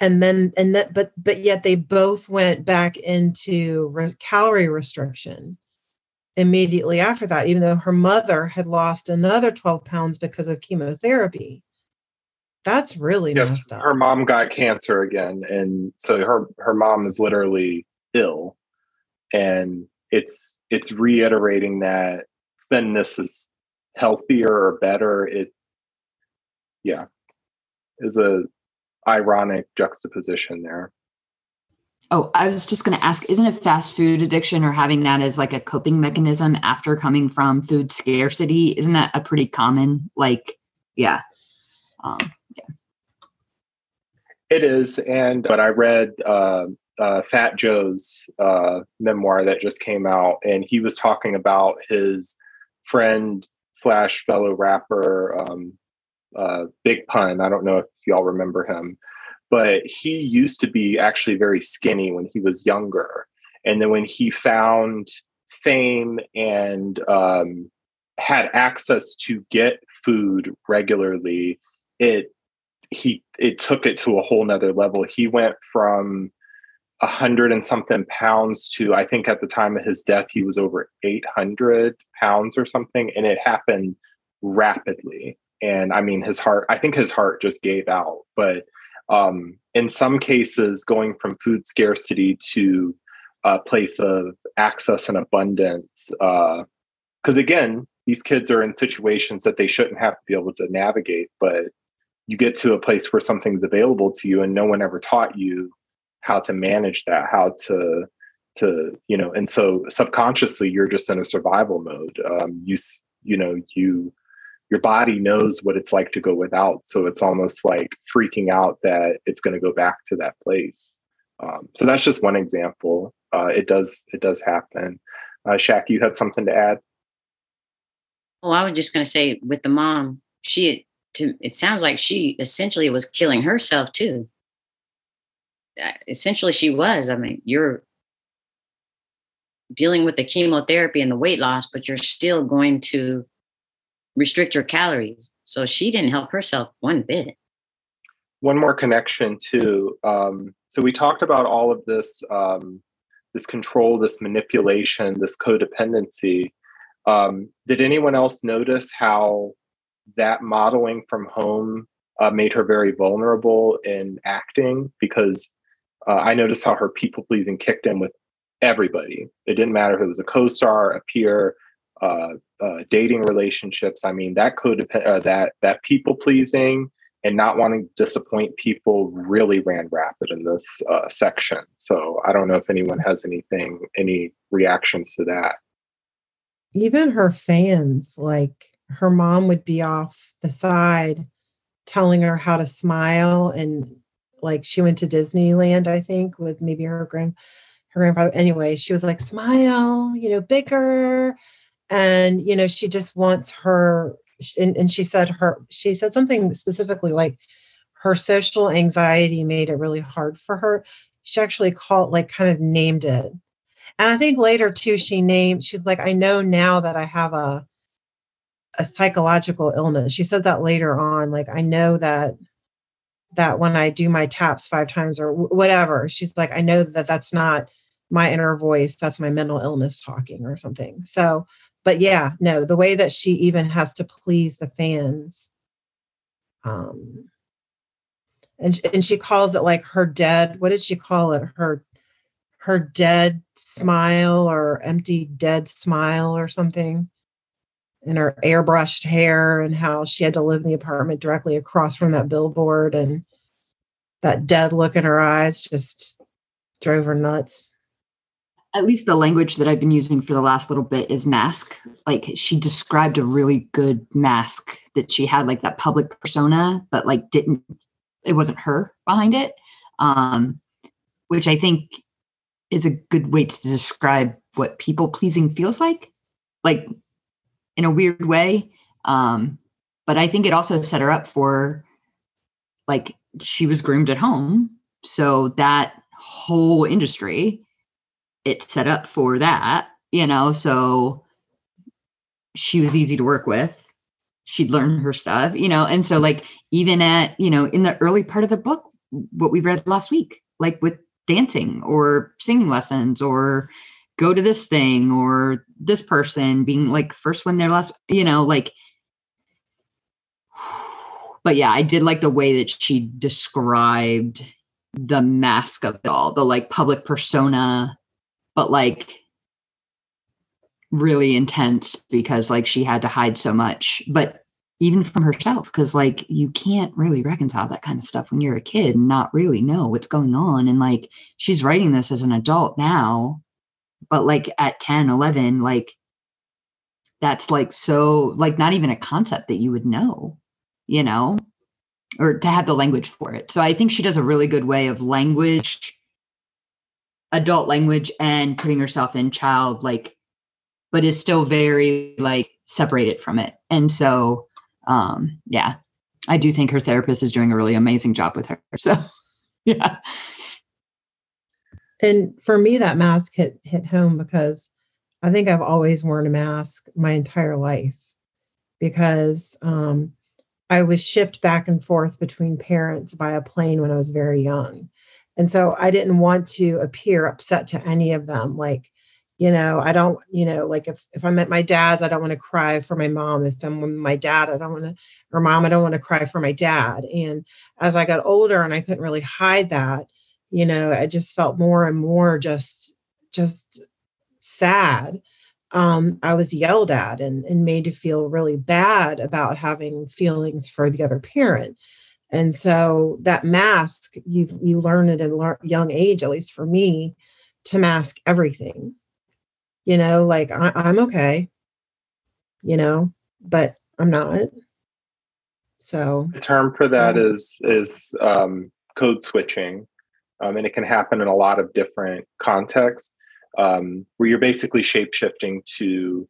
And then and that but but yet they both went back into re- calorie restriction immediately after that even though her mother had lost another 12 pounds because of chemotherapy. That's really yes messed up. her mom got cancer again and so her her mom is literally ill. And it's it's reiterating that thinness is healthier or better. It yeah is a ironic juxtaposition there Oh, I was just going to ask isn't it fast food addiction or having that as like a coping mechanism after coming from food scarcity? Isn't that a pretty common, like, yeah. Um, yeah. It is, and but I read uh, uh, Fat Joe's uh, memoir that just came out, and he was talking about his friend slash fellow rapper um, uh, Big Pun. I don't know if y'all remember him, but he used to be actually very skinny when he was younger, and then when he found fame and um, had access to get food regularly, it he it took it to a whole nother level. He went from a hundred and something pounds to I think at the time of his death he was over eight hundred pounds or something, and it happened rapidly. And I mean, his heart I think his heart just gave out. But um, in some cases, going from food scarcity to a place of access and abundance, because uh, again, these kids are in situations that they shouldn't have to be able to navigate, but you get to a place where something's available to you and no one ever taught you how to manage that how to to you know and so subconsciously you're just in a survival mode um, you you know you your body knows what it's like to go without. So it's almost like freaking out that it's going to go back to that place. Um, so that's just one example. Uh, it does it does happen. Uh, Shaq, you had something to add? Oh i was just going to say with the mom she to it sounds like she essentially was killing herself too. Uh, essentially she was. I mean you're dealing with the chemotherapy and the weight loss but you're still going to restrict your calories. So she didn't help herself one bit. One more connection too um, so we talked about all of this um, this control this manipulation this codependency. Um, did anyone else notice how that modeling from home uh, made her very vulnerable in acting? Because uh, I noticed how her people pleasing kicked in with everybody. It didn't matter if it was a co-star, a peer, uh, uh dating relationships. I mean, that codepend- uh, that that people pleasing and not wanting to disappoint people really ran rapid in this uh, section. So I don't know if anyone has anything, any reactions to that. Even her fans, like her mom would be off the side telling her how to smile and like she went to Disneyland, I think, with maybe her grand her grandfather. Anyway, she was like, smile, you know, bigger. And, you know, she just wants her and, and she said her she said something specifically like her social anxiety made it really hard for her. She actually called like kind of named it. And I think later too, she named, she's like, I know now that I have a a psychological illness. She said that later on. Like, I know that that when I do my taps five times or w- whatever, she's like, I know that that's not my inner voice. That's my mental illness talking or something. So, but yeah, no, the way that she even has to please the fans. Um, and and she calls it like her dead. What did she call it? Her her dead smile or empty dead smile or something and her airbrushed hair and how she had to live in the apartment directly across from that billboard and that dead look in her eyes just drove her nuts at least the language that I've been using for the last little bit is mask. Like she described a really good mask that she had, like that public persona, but like didn't, it wasn't her behind it. Um, which I think is a good way to describe what people pleasing feels like. Like in a weird way. Um, but I think it also set her up for like she was groomed at home. So that whole industry, it set up for that, you know. So she was easy to work with. She'd learn her stuff, you know. And so, like, even at, you know, in the early part of the book, what we read last week, like with dancing or singing lessons or go to this thing or this person being like first when they're last, you know, like but yeah, I did like the way that she described the mask of it all, the like public persona, but like really intense because like she had to hide so much. But even from herself, because like you can't really reconcile that kind of stuff when you're a kid and not really know what's going on. And like she's writing this as an adult now but like at 10 11 like that's like so like not even a concept that you would know you know or to have the language for it so i think she does a really good way of language adult language and putting herself in child like but is still very like separated from it. And so um yeah i do think her therapist is doing a really amazing job with her so yeah. And for me that mask hit hit home because i think i've always worn a mask my entire life because um, i was shipped back and forth between parents by a plane when i was very young and so i didn't want to appear upset to any of them like you know i don't you know like if, if i'm at my dad's i don't want to cry for my mom. If i'm with my dad i don't want to or mom i don't want to cry for my dad. And as i got older and i couldn't really hide that you know i just felt more and more just just sad um, i was yelled at and, and made to feel really bad about having feelings for the other parent and so that mask you you learn it at a young age at least for me to mask everything. You know like I, i'm okay. You know but i'm not. So the term for that is is um, code switching um, and it can happen in a lot of different contexts um, where you're basically shape shifting to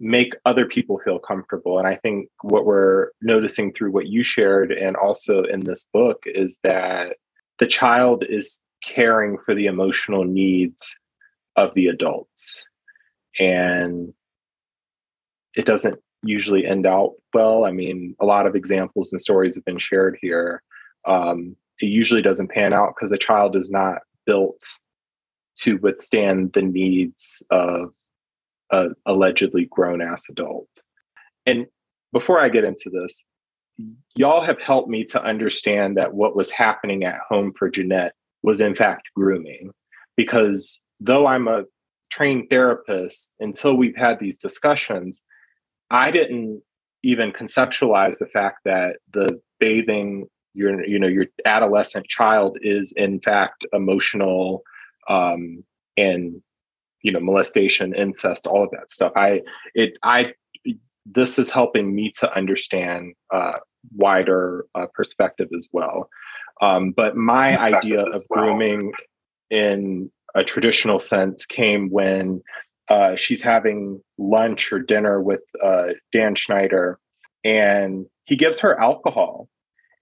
make other people feel comfortable. And I think what we're noticing through what you shared and also in this book is that the child is caring for the emotional needs of the adults. And it doesn't usually end out well. I mean, a lot of examples and stories have been shared here. Um, it usually doesn't pan out because the child is not built to withstand the needs of a allegedly grown ass adult. And before I get into this, y'all have helped me to understand that what was happening at home for Jennette was in fact grooming. Because though I'm a trained therapist, until we've had these discussions, I didn't even conceptualize the fact that the bathing your you know your adolescent child is in fact emotional um, and you know molestation incest all of that stuff i it i this is helping me to understand uh, wider uh, perspective as well. Um, but my idea of well. grooming in a traditional sense came when uh, she's having lunch or dinner with uh, Dan Schneider, and he gives her alcohol,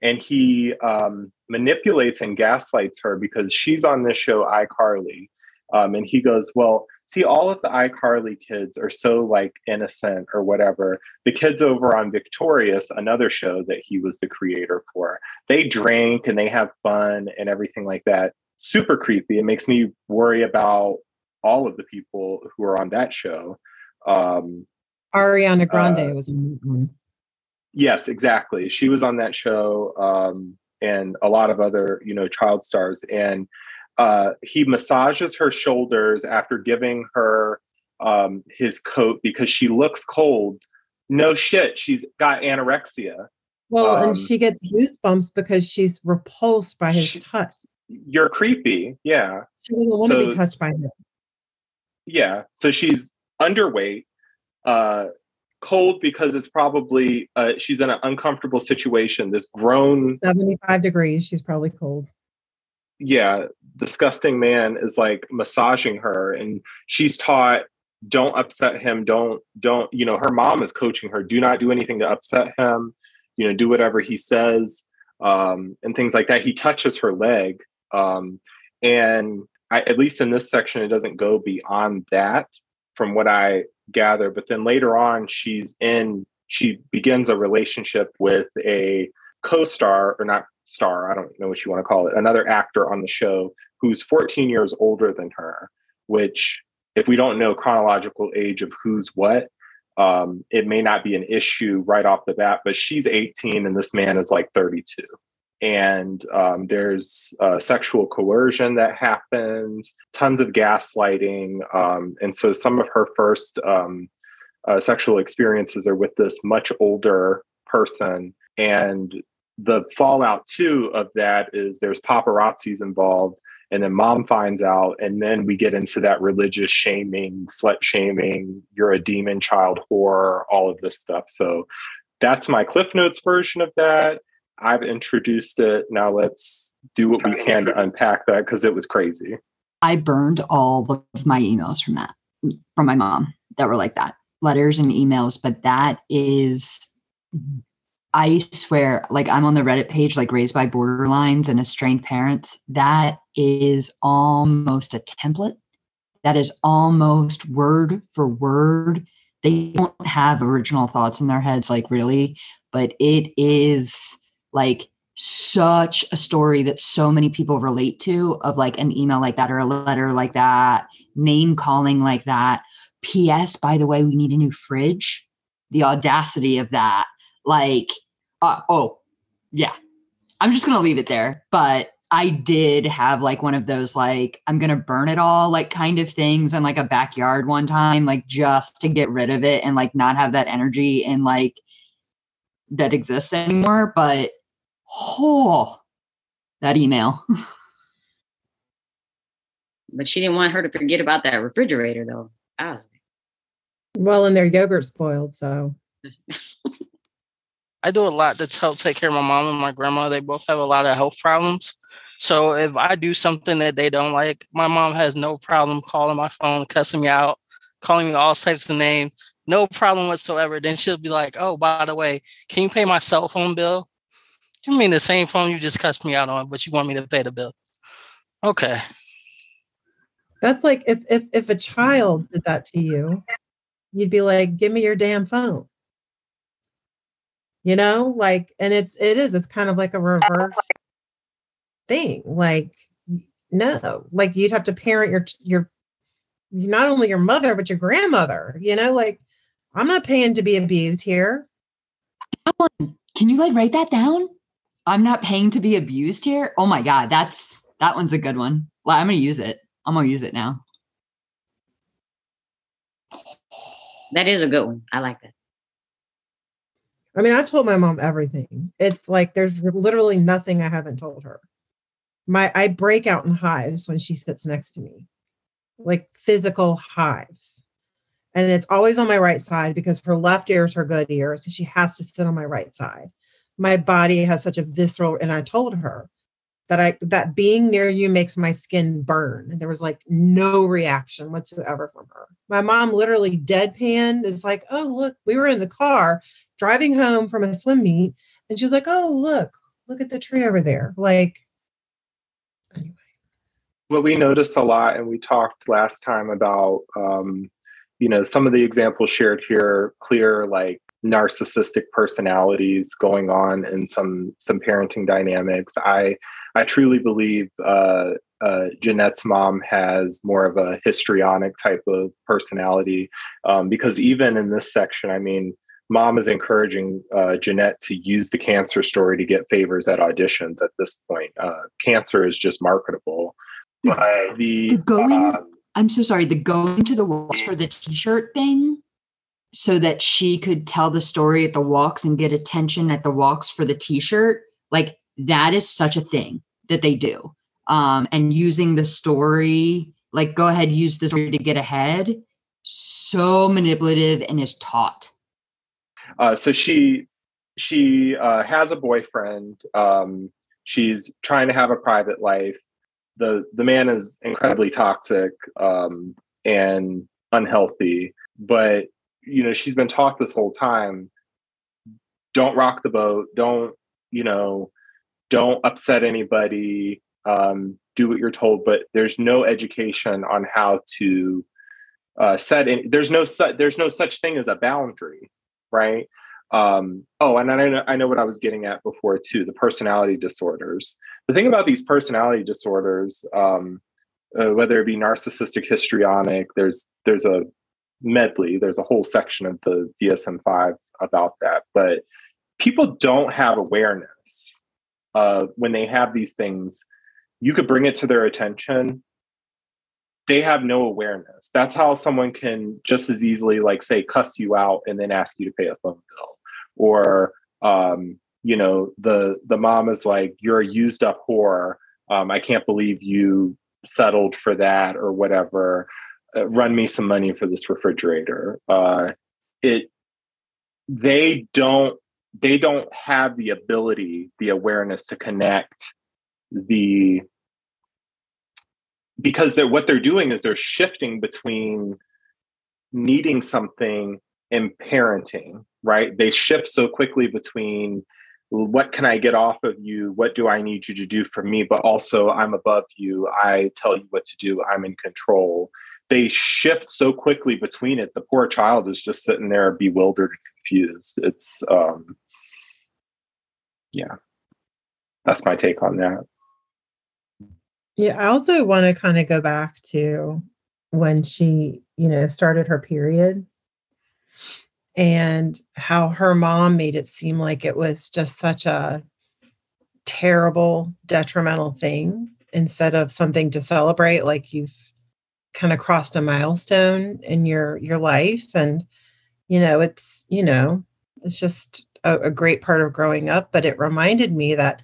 and he um, manipulates and gaslights her because she's on this show iCarly, um, and he goes, "Well, see, all of the iCarly kids are so like innocent or whatever. The kids over on Victorious, another show that he was the creator for, they drink and they have fun and everything like that. Super creepy. It makes me worry about all of the people who are on that show. Um, Ariana Grande uh, was in one. Yes, exactly. She was on that show, um, and a lot of other, you know, child stars. And uh, he massages her shoulders after giving her um, his coat because she looks cold. No shit, she's got anorexia. Well, um, and she gets goosebumps because she's repulsed by his she, touch. You're creepy, yeah. She doesn't want so, to be touched by him. Yeah, so she's underweight, uh, cold because it's probably uh, she's in an uncomfortable situation. This grown seventy-five degrees. She's probably cold. Yeah, disgusting man is like massaging her, and she's taught don't upset him. Don't don't you know? Her mom is coaching her. Do not do anything to upset him. You know, do whatever he says um, and things like that. He touches her leg, um, and I, at least in this section, it doesn't go beyond that from what I gather. But then later on, she's in, she begins a relationship with a co star, or not star, I don't know what you want to call it, another actor on the show who's 14 years older than her, which, if we don't know chronological age of who's what, um, it may not be an issue right off the bat, but she's 18 and this man is like 32 and um, there's uh, sexual coercion that happens, tons of gaslighting. Um, and so some of her first um, uh, sexual experiences are with this much older person. And the fallout, too, of that is there's paparazzis involved. And then mom finds out, and then we get into that religious shaming, slut shaming, you're a demon child whore all of this stuff. So that's my Cliff Notes version of that I've introduced it. Now let's do what we can to unpack that because it was crazy. I burned all of my emails from that, from my mom that were like that letters and emails. But that is, I swear, like I'm on the Reddit page, like raised by borderlines and estranged parents. That is almost a template. That is almost word for word. They don't have original thoughts in their heads, like really, but it is like such a story that so many people relate to of like an email like that or a letter like that, name calling like that. P.S. By the way, we need a new fridge. The audacity of that. Like, uh, oh, yeah. I'm just going to leave it there. But I did have like one of those, like, I'm going to burn it all, like, kind of things in like a backyard one time, like, just to get rid of it and like not have that energy and like that exists anymore. But Oh, that email. but she didn't want her to forget about that refrigerator, though. I was well, and their yogurt spoiled, so. I do a lot to help take care of my mom and my grandma. They both have a lot of health problems. So if I do something that they don't like, my mom has no problem calling my phone, cussing me out, calling me all types of names, no problem whatsoever. Then she'll be like, "Oh, by the way, can you pay my cell phone bill?" You mean the same phone you just cussed me out on, but you want me to pay the bill? Okay. That's like if if if a child did that to you, you'd be like, "Give me your damn phone." You know, like, and it's it is it's kind of like a reverse thing. Like, no, like you'd have to parent your your not only your mother but your grandmother. You know, like I'm not paying to be abused here. Can you like write that down? I'm not paying to be abused here. Oh my god, that's that one's a good one. Well, I'm gonna use it. I'm gonna use it now. That is a good one. I like that. I mean, I've told my mom everything. It's like there's literally nothing I haven't told her. My I break out in hives when she sits next to me. Like physical hives. And it's always on my right side because her left ear is her good ear. So she has to sit on my right side. my body has such a visceral and I told her that I that being near you makes my skin burn. And there was like no reaction whatsoever from her. My mom literally deadpan is like, oh look, we were in the car driving home from a swim meet, and she's like, oh look, look at the tree over there. Like anyway. What we noticed a lot, and we talked last time about um, you know, some of the examples shared here, clear like narcissistic personalities going on in some some parenting dynamics. I I truly believe uh, uh, Jennette's mom has more of a histrionic type of personality um, because even in this section, I mean, mom is encouraging uh, Jennette to use the cancer story to get favors at auditions. At this point, uh, cancer is just marketable. The, the, the going, uh, I'm so sorry. The going to the walks for the T-shirt thing so that she could tell the story at the walks and get attention at the walks for the t-shirt like that is such a thing that they do um, and using the story like go ahead use the story to get ahead so manipulative and is taught uh, so she she uh, has a boyfriend um, she's trying to have a private life. The the man is incredibly toxic um, and unhealthy but you know she's been taught this whole time don't rock the boat don't you know don't upset anybody um, do what you're told but there's no education on how to uh, set in there's no su- there's no such thing as a boundary right um, oh and I know, I know what i was getting at before too the personality disorders the thing about these personality disorders um, uh, whether it be narcissistic histrionic there's there's a medley. There's a whole section of the DSM 5 about that. But people don't have awareness uh, when they have these things. You could bring it to their attention. They have no awareness. That's how someone can just as easily, like, say, cuss you out and then ask you to pay a phone bill. Or, um, you know, the the mom is like, "You're a used up whore. Um, I can't believe you settled for that," or whatever uh, run me some money for this refrigerator. Uh, it they don't they don't have the ability, the awareness to connect the because they're what they're doing is they're shifting between needing something and parenting, right? They shift so quickly between what can I get off of you? What do I need you to do for me? But also, I'm above you. I tell you what to do. I'm in control they shift so quickly between it. The poor child is just sitting there bewildered and confused. It's um yeah. That's my take on that. Yeah, I also want to kind of go back to when she, you know, started her period and how her mom made it seem like it was just such a terrible, detrimental thing instead of something to celebrate like you've kind of crossed a milestone in your your life and you know it's you know it's just a, a, great part of growing up but it reminded me that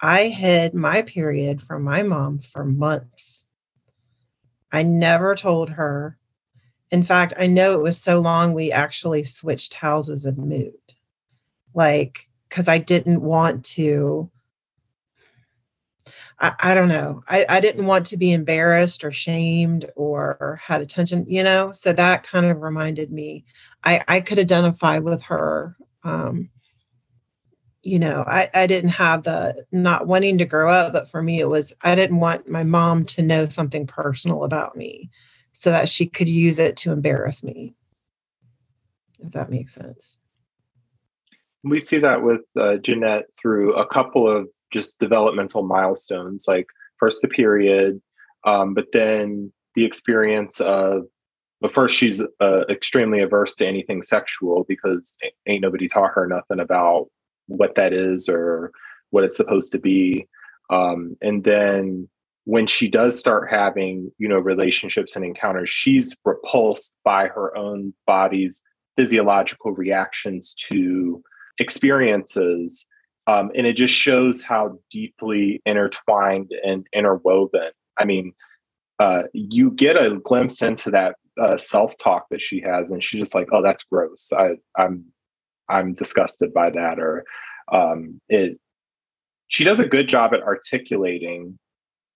i hid my period from my mom for months i never told her in fact i know it was so long we actually switched houses and moved like because i didn't want to I, I don't know. I, I didn't want to be embarrassed or shamed or had attention, you know. So that kind of reminded me. I, I could identify with her. Um, you know, I, I didn't have the not wanting to grow up, but for me, it was I didn't want my mom to know something personal about me so that she could use it to embarrass me. If that makes sense. We see that with uh, Jennette through a couple of just developmental milestones, like first the period, um, but then the experience of but first she's uh, extremely averse to anything sexual because ain't nobody taught her nothing about what that is or what it's supposed to be um, and then when she does start having you know relationships and encounters she's repulsed by her own body's physiological reactions to experiences um, and it just shows how deeply intertwined and interwoven. I mean, uh, you get a glimpse into that uh, self-talk that she has, and she's just like, "Oh, that's gross. I, I'm, I'm disgusted by that," or um, it she does a good job at articulating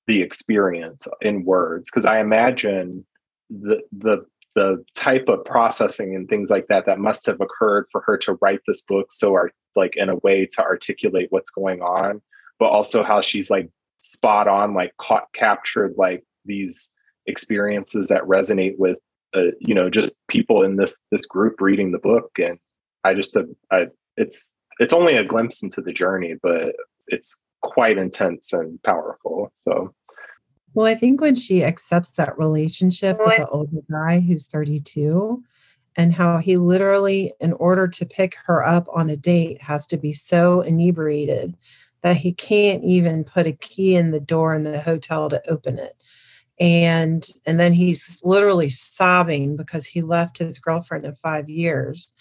the experience in words because I imagine the the the type of processing and things like that that must have occurred for her to write this book so are like in a way to articulate what's going on but also how she's like spot on like caught captured like these experiences that resonate with uh, you know just people in this this group reading the book and i just uh, I, it's it's only a glimpse into the journey but it's quite intense and powerful so well, I think when she accepts that relationship with the older guy who's 32, and how he literally, in order to pick her up on a date, has to be so inebriated that he can't even put a key in the door in the hotel to open it. And and then he's literally sobbing because he left his girlfriend of five years.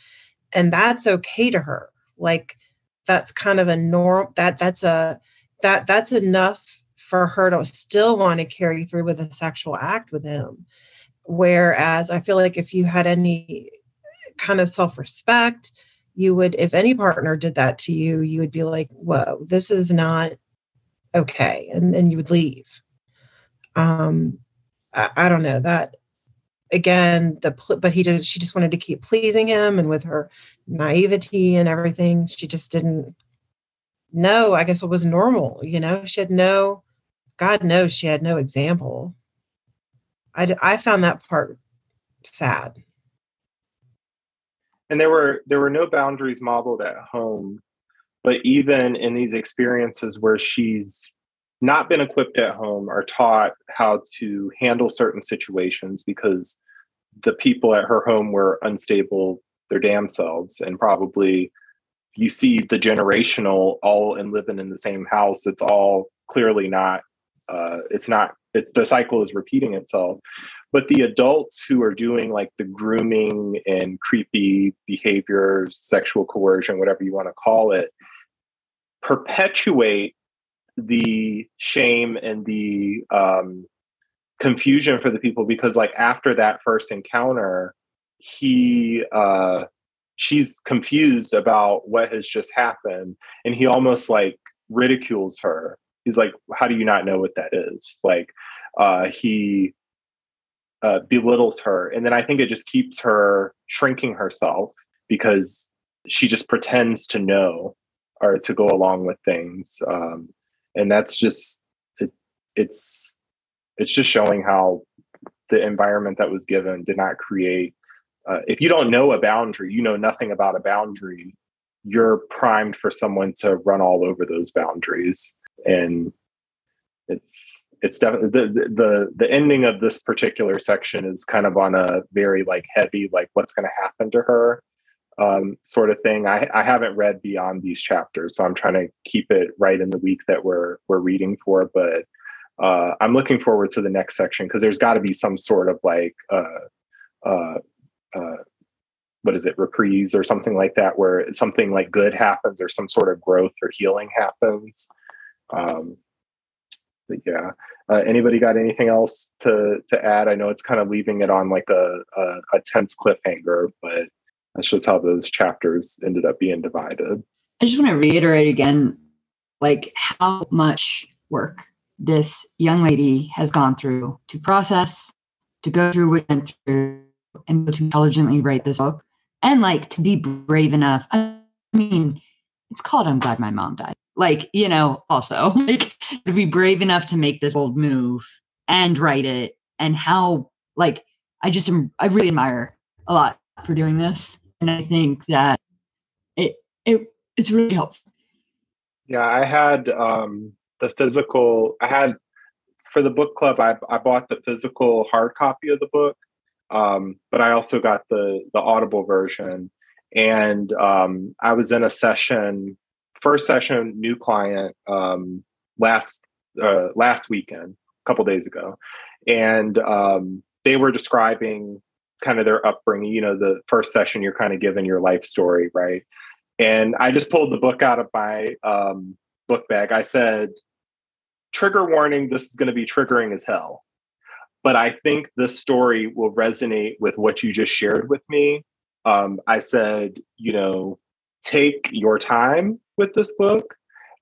And that's okay to her. Like that's kind of a norm that that's a that that's enough for her to still want to carry through with a sexual act with him. Whereas I feel like if you had any kind of self respect, you would, if any partner did that to you, you would be like, whoa, this is not okay. And then you would leave. Um, I, I don't know that again the but he just she just wanted to keep pleasing him and with her naivety and everything she just didn't know i guess it was normal you know she had no God knows she had no example. I, I found that part sad. And there were there were no boundaries modeled at home, but even in these experiences where she's not been equipped at home or taught how to handle certain situations because the people at her home were unstable their damn selves. And probably you see the generational all and living in the same house. It's all clearly not uh, it's not it's the cycle is repeating itself. But the adults who are doing like the grooming and creepy behaviors sexual coercion whatever you want to call it perpetuate the shame and the um, confusion for the people because like after that first encounter he uh she's confused about what has just happened and he almost like ridicules her. He's like how do you not know what that is? Like uh he uh, belittles her and then i think it just keeps her shrinking herself because she just pretends to know or to go along with things um and that's just it, it's it's just showing how the environment that was given did not create uh, if you don't know a boundary you know nothing about a boundary you're primed for someone to run all over those boundaries. And it's it's definitely the, the the ending of this particular section is kind of on a very like heavy like what's going to happen to her um, sort of thing. I, I haven't read beyond these chapters, so I'm trying to keep it right in the week that we're we're reading for. But uh, I'm looking forward to the next section because there's got to be some sort of like uh, uh, uh, what is it reprise or something like that where something like good happens or some sort of growth or healing happens. Um, but yeah. Uh, anybody got anything else to to add? I know it's kind of leaving it on like a, a, a tense cliffhanger, but that's just how those chapters ended up being divided. I just want to reiterate again, like how much work this young lady has gone through to process, to go through what went through, and to intelligently write this book, and like to be brave enough. I mean, it's called "I'm Glad My Mom Died." like you know also like to be brave enough to make this bold move and write it and how like i just am i really admire a lot for doing this and i think that it it it's really helpful. Yeah i had um the physical i had for the book club i, I bought the physical hard copy of the book um, but i also got the the audible version. And um, i was in a session first session, new client um, last uh, last weekend, a couple days ago, and um, they were describing kind of their upbringing. You know, the first session, you're kind of given your life story, right? And I just pulled the book out of my um, book bag. I said, "Trigger warning: This is going to be triggering as hell." But I think this story will resonate with what you just shared with me. Um, I said, you know, take your time with this book.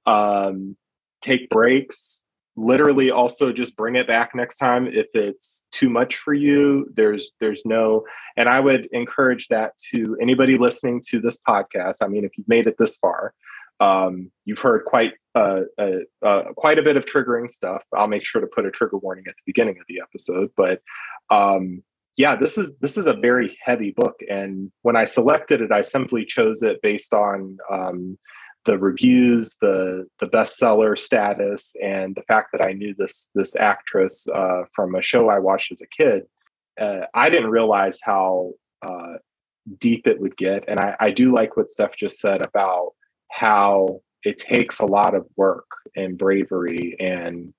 Um, take breaks. Literally, also just bring it back next time if it's too much for you. There's there's no, and I would encourage that to anybody listening to this podcast. I mean, if you've made it this far, um, you've heard quite uh, uh, uh, quite a bit of triggering stuff. I'll make sure to put a trigger warning at the beginning of the episode. But um, yeah, this is this is a very heavy book, and when I selected it, I simply chose it based on um, the reviews, the the bestseller status, and the fact that I knew this this actress uh, from a show I watched as a kid. Uh, I didn't realize how uh, deep it would get, and I, I do like what Steph just said about how it takes a lot of work and bravery and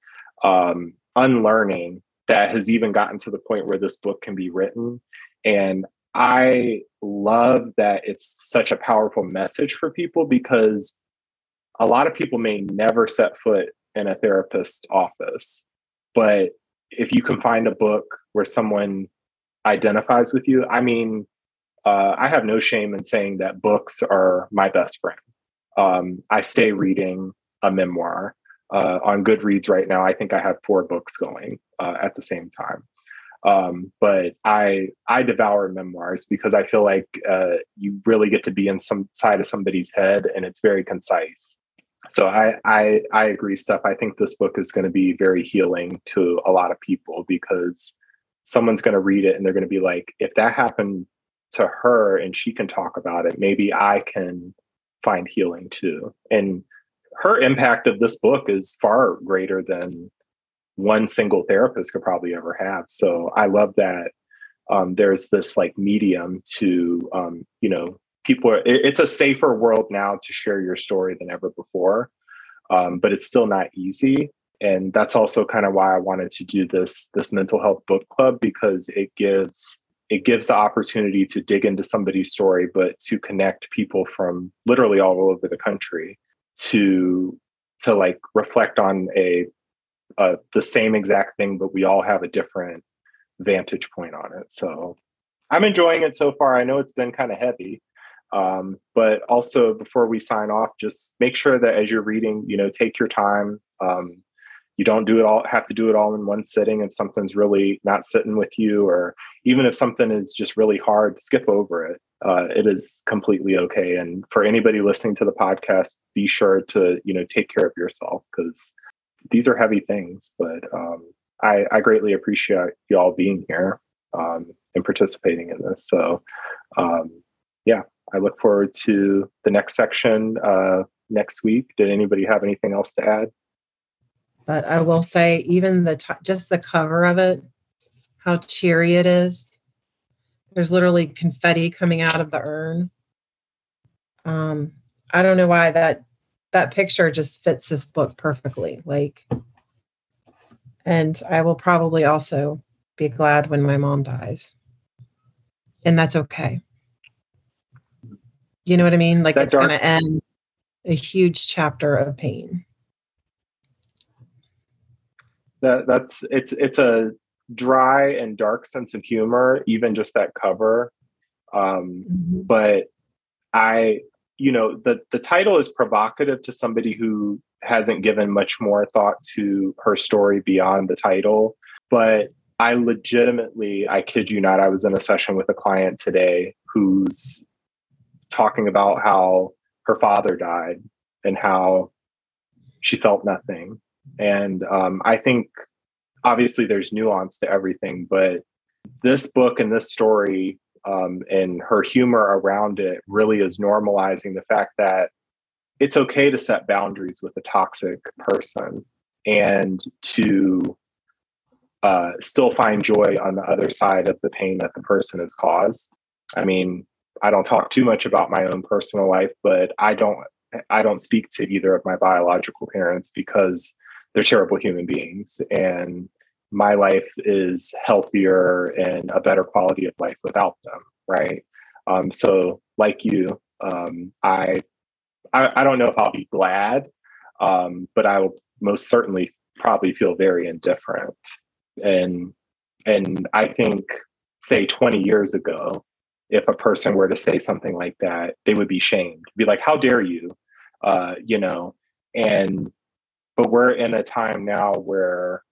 um, unlearning that has even gotten to the point where this book can be written. And I love that it's such a powerful message for people because a lot of people may never set foot in a therapist's office. But if you can find a book where someone identifies with you, I mean, uh, I have no shame in saying that books are my best friend um, I stay reading a memoir uh, on Goodreads right now. I think I have four books going uh, at the same time. Um, but I I devour memoirs because I feel like uh, you really get to be in some side of somebody's head, and it's very concise. So I I I agree, Steph. I think this book is going to be very healing to a lot of people because someone's going to read it and they're going to be like, if that happened to her and she can talk about it, maybe I can find healing too. And her impact of this book is far greater than one single therapist could probably ever have. So I love that um, there's this like medium to, um, you know, people, are, it, it's a safer world now to share your story than ever before. Um, but it's still not easy. And that's also kind of why I wanted to do this this mental health book club because it gives it gives the opportunity to dig into somebody's story, but to connect people from literally all over the country to to like reflect on a uh, the same exact thing, but we all have a different vantage point on it. So I'm enjoying it so far. I know it's been kind of heavy, um, but also before we sign off, just make sure that as you're reading, you know, take your time. Um, you don't do it all have to do it all in one sitting if something's really not sitting with you or even if something is just really hard skip over it uh, it is completely okay and for anybody listening to the podcast be sure to you know take care of yourself because these are heavy things but um, I, I, greatly appreciate you all being here um, and participating in this so um, yeah i look forward to the next section uh, next week did anybody have anything else to add but I will say, even the t- just the cover of it, how cheery it is. There's literally confetti coming out of the urn. Um, I don't know why that that picture just fits this book perfectly. Like, and I will probably also be glad when my mom dies, and that's okay. You know what I mean? Like, that it's going to end a huge chapter of pain that that's it's it's a dry and dark sense of humor even just that cover um mm-hmm. but i you know the the title is provocative to somebody who hasn't given much more thought to her story beyond the title but i legitimately i kid you not i was in a session with a client today who's talking about how her father died and how she felt nothing. And um, I think obviously there's nuance to everything, but this book and this story um, and her humor around it really is normalizing the fact that it's okay to set boundaries with a toxic person and to uh, still find joy on the other side of the pain that the person has caused. I mean, I don't talk too much about my own personal life, but I don't I don't speak to either of my biological parents because they're terrible human beings and my life is healthier and a better quality of life without them right? Um, so like you um, I, I, I don't know if i'll be glad um, but i will most certainly probably feel very indifferent. And and i think say 20 years ago if a person were to say something like that they would be shamed be like how dare you? Uh, you know, and but we're in a time now where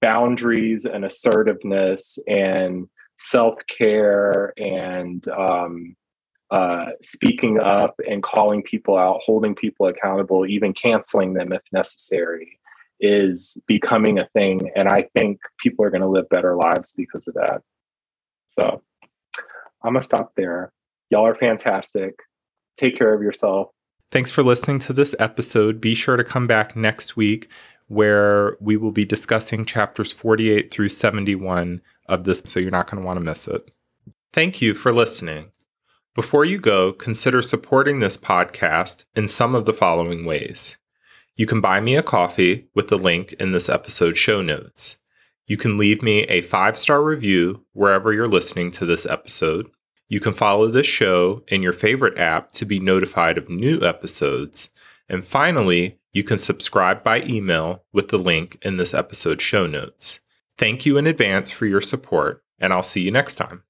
boundaries and assertiveness and self-care and um, uh, speaking up and calling people out, holding people accountable, even canceling them if necessary, is becoming a thing. And I think people are going to live better lives because of that. So I'm going to stop there. Y'all are fantastic. Take care of yourself. Thanks for listening to this episode. Be sure to come back next week where we will be discussing chapters 48 through 71 of this, so you're not going to want to miss it. Thank you for listening. Before you go, consider supporting this podcast in some of the following ways. You can buy me a coffee with the link in this episode show notes. You can leave me a five star review wherever you're listening to this episode. You can follow this show in your favorite app to be notified of new episodes. And finally, you can subscribe by email with the link in this episode show notes. Thank you in advance for your support, and I'll see you next time.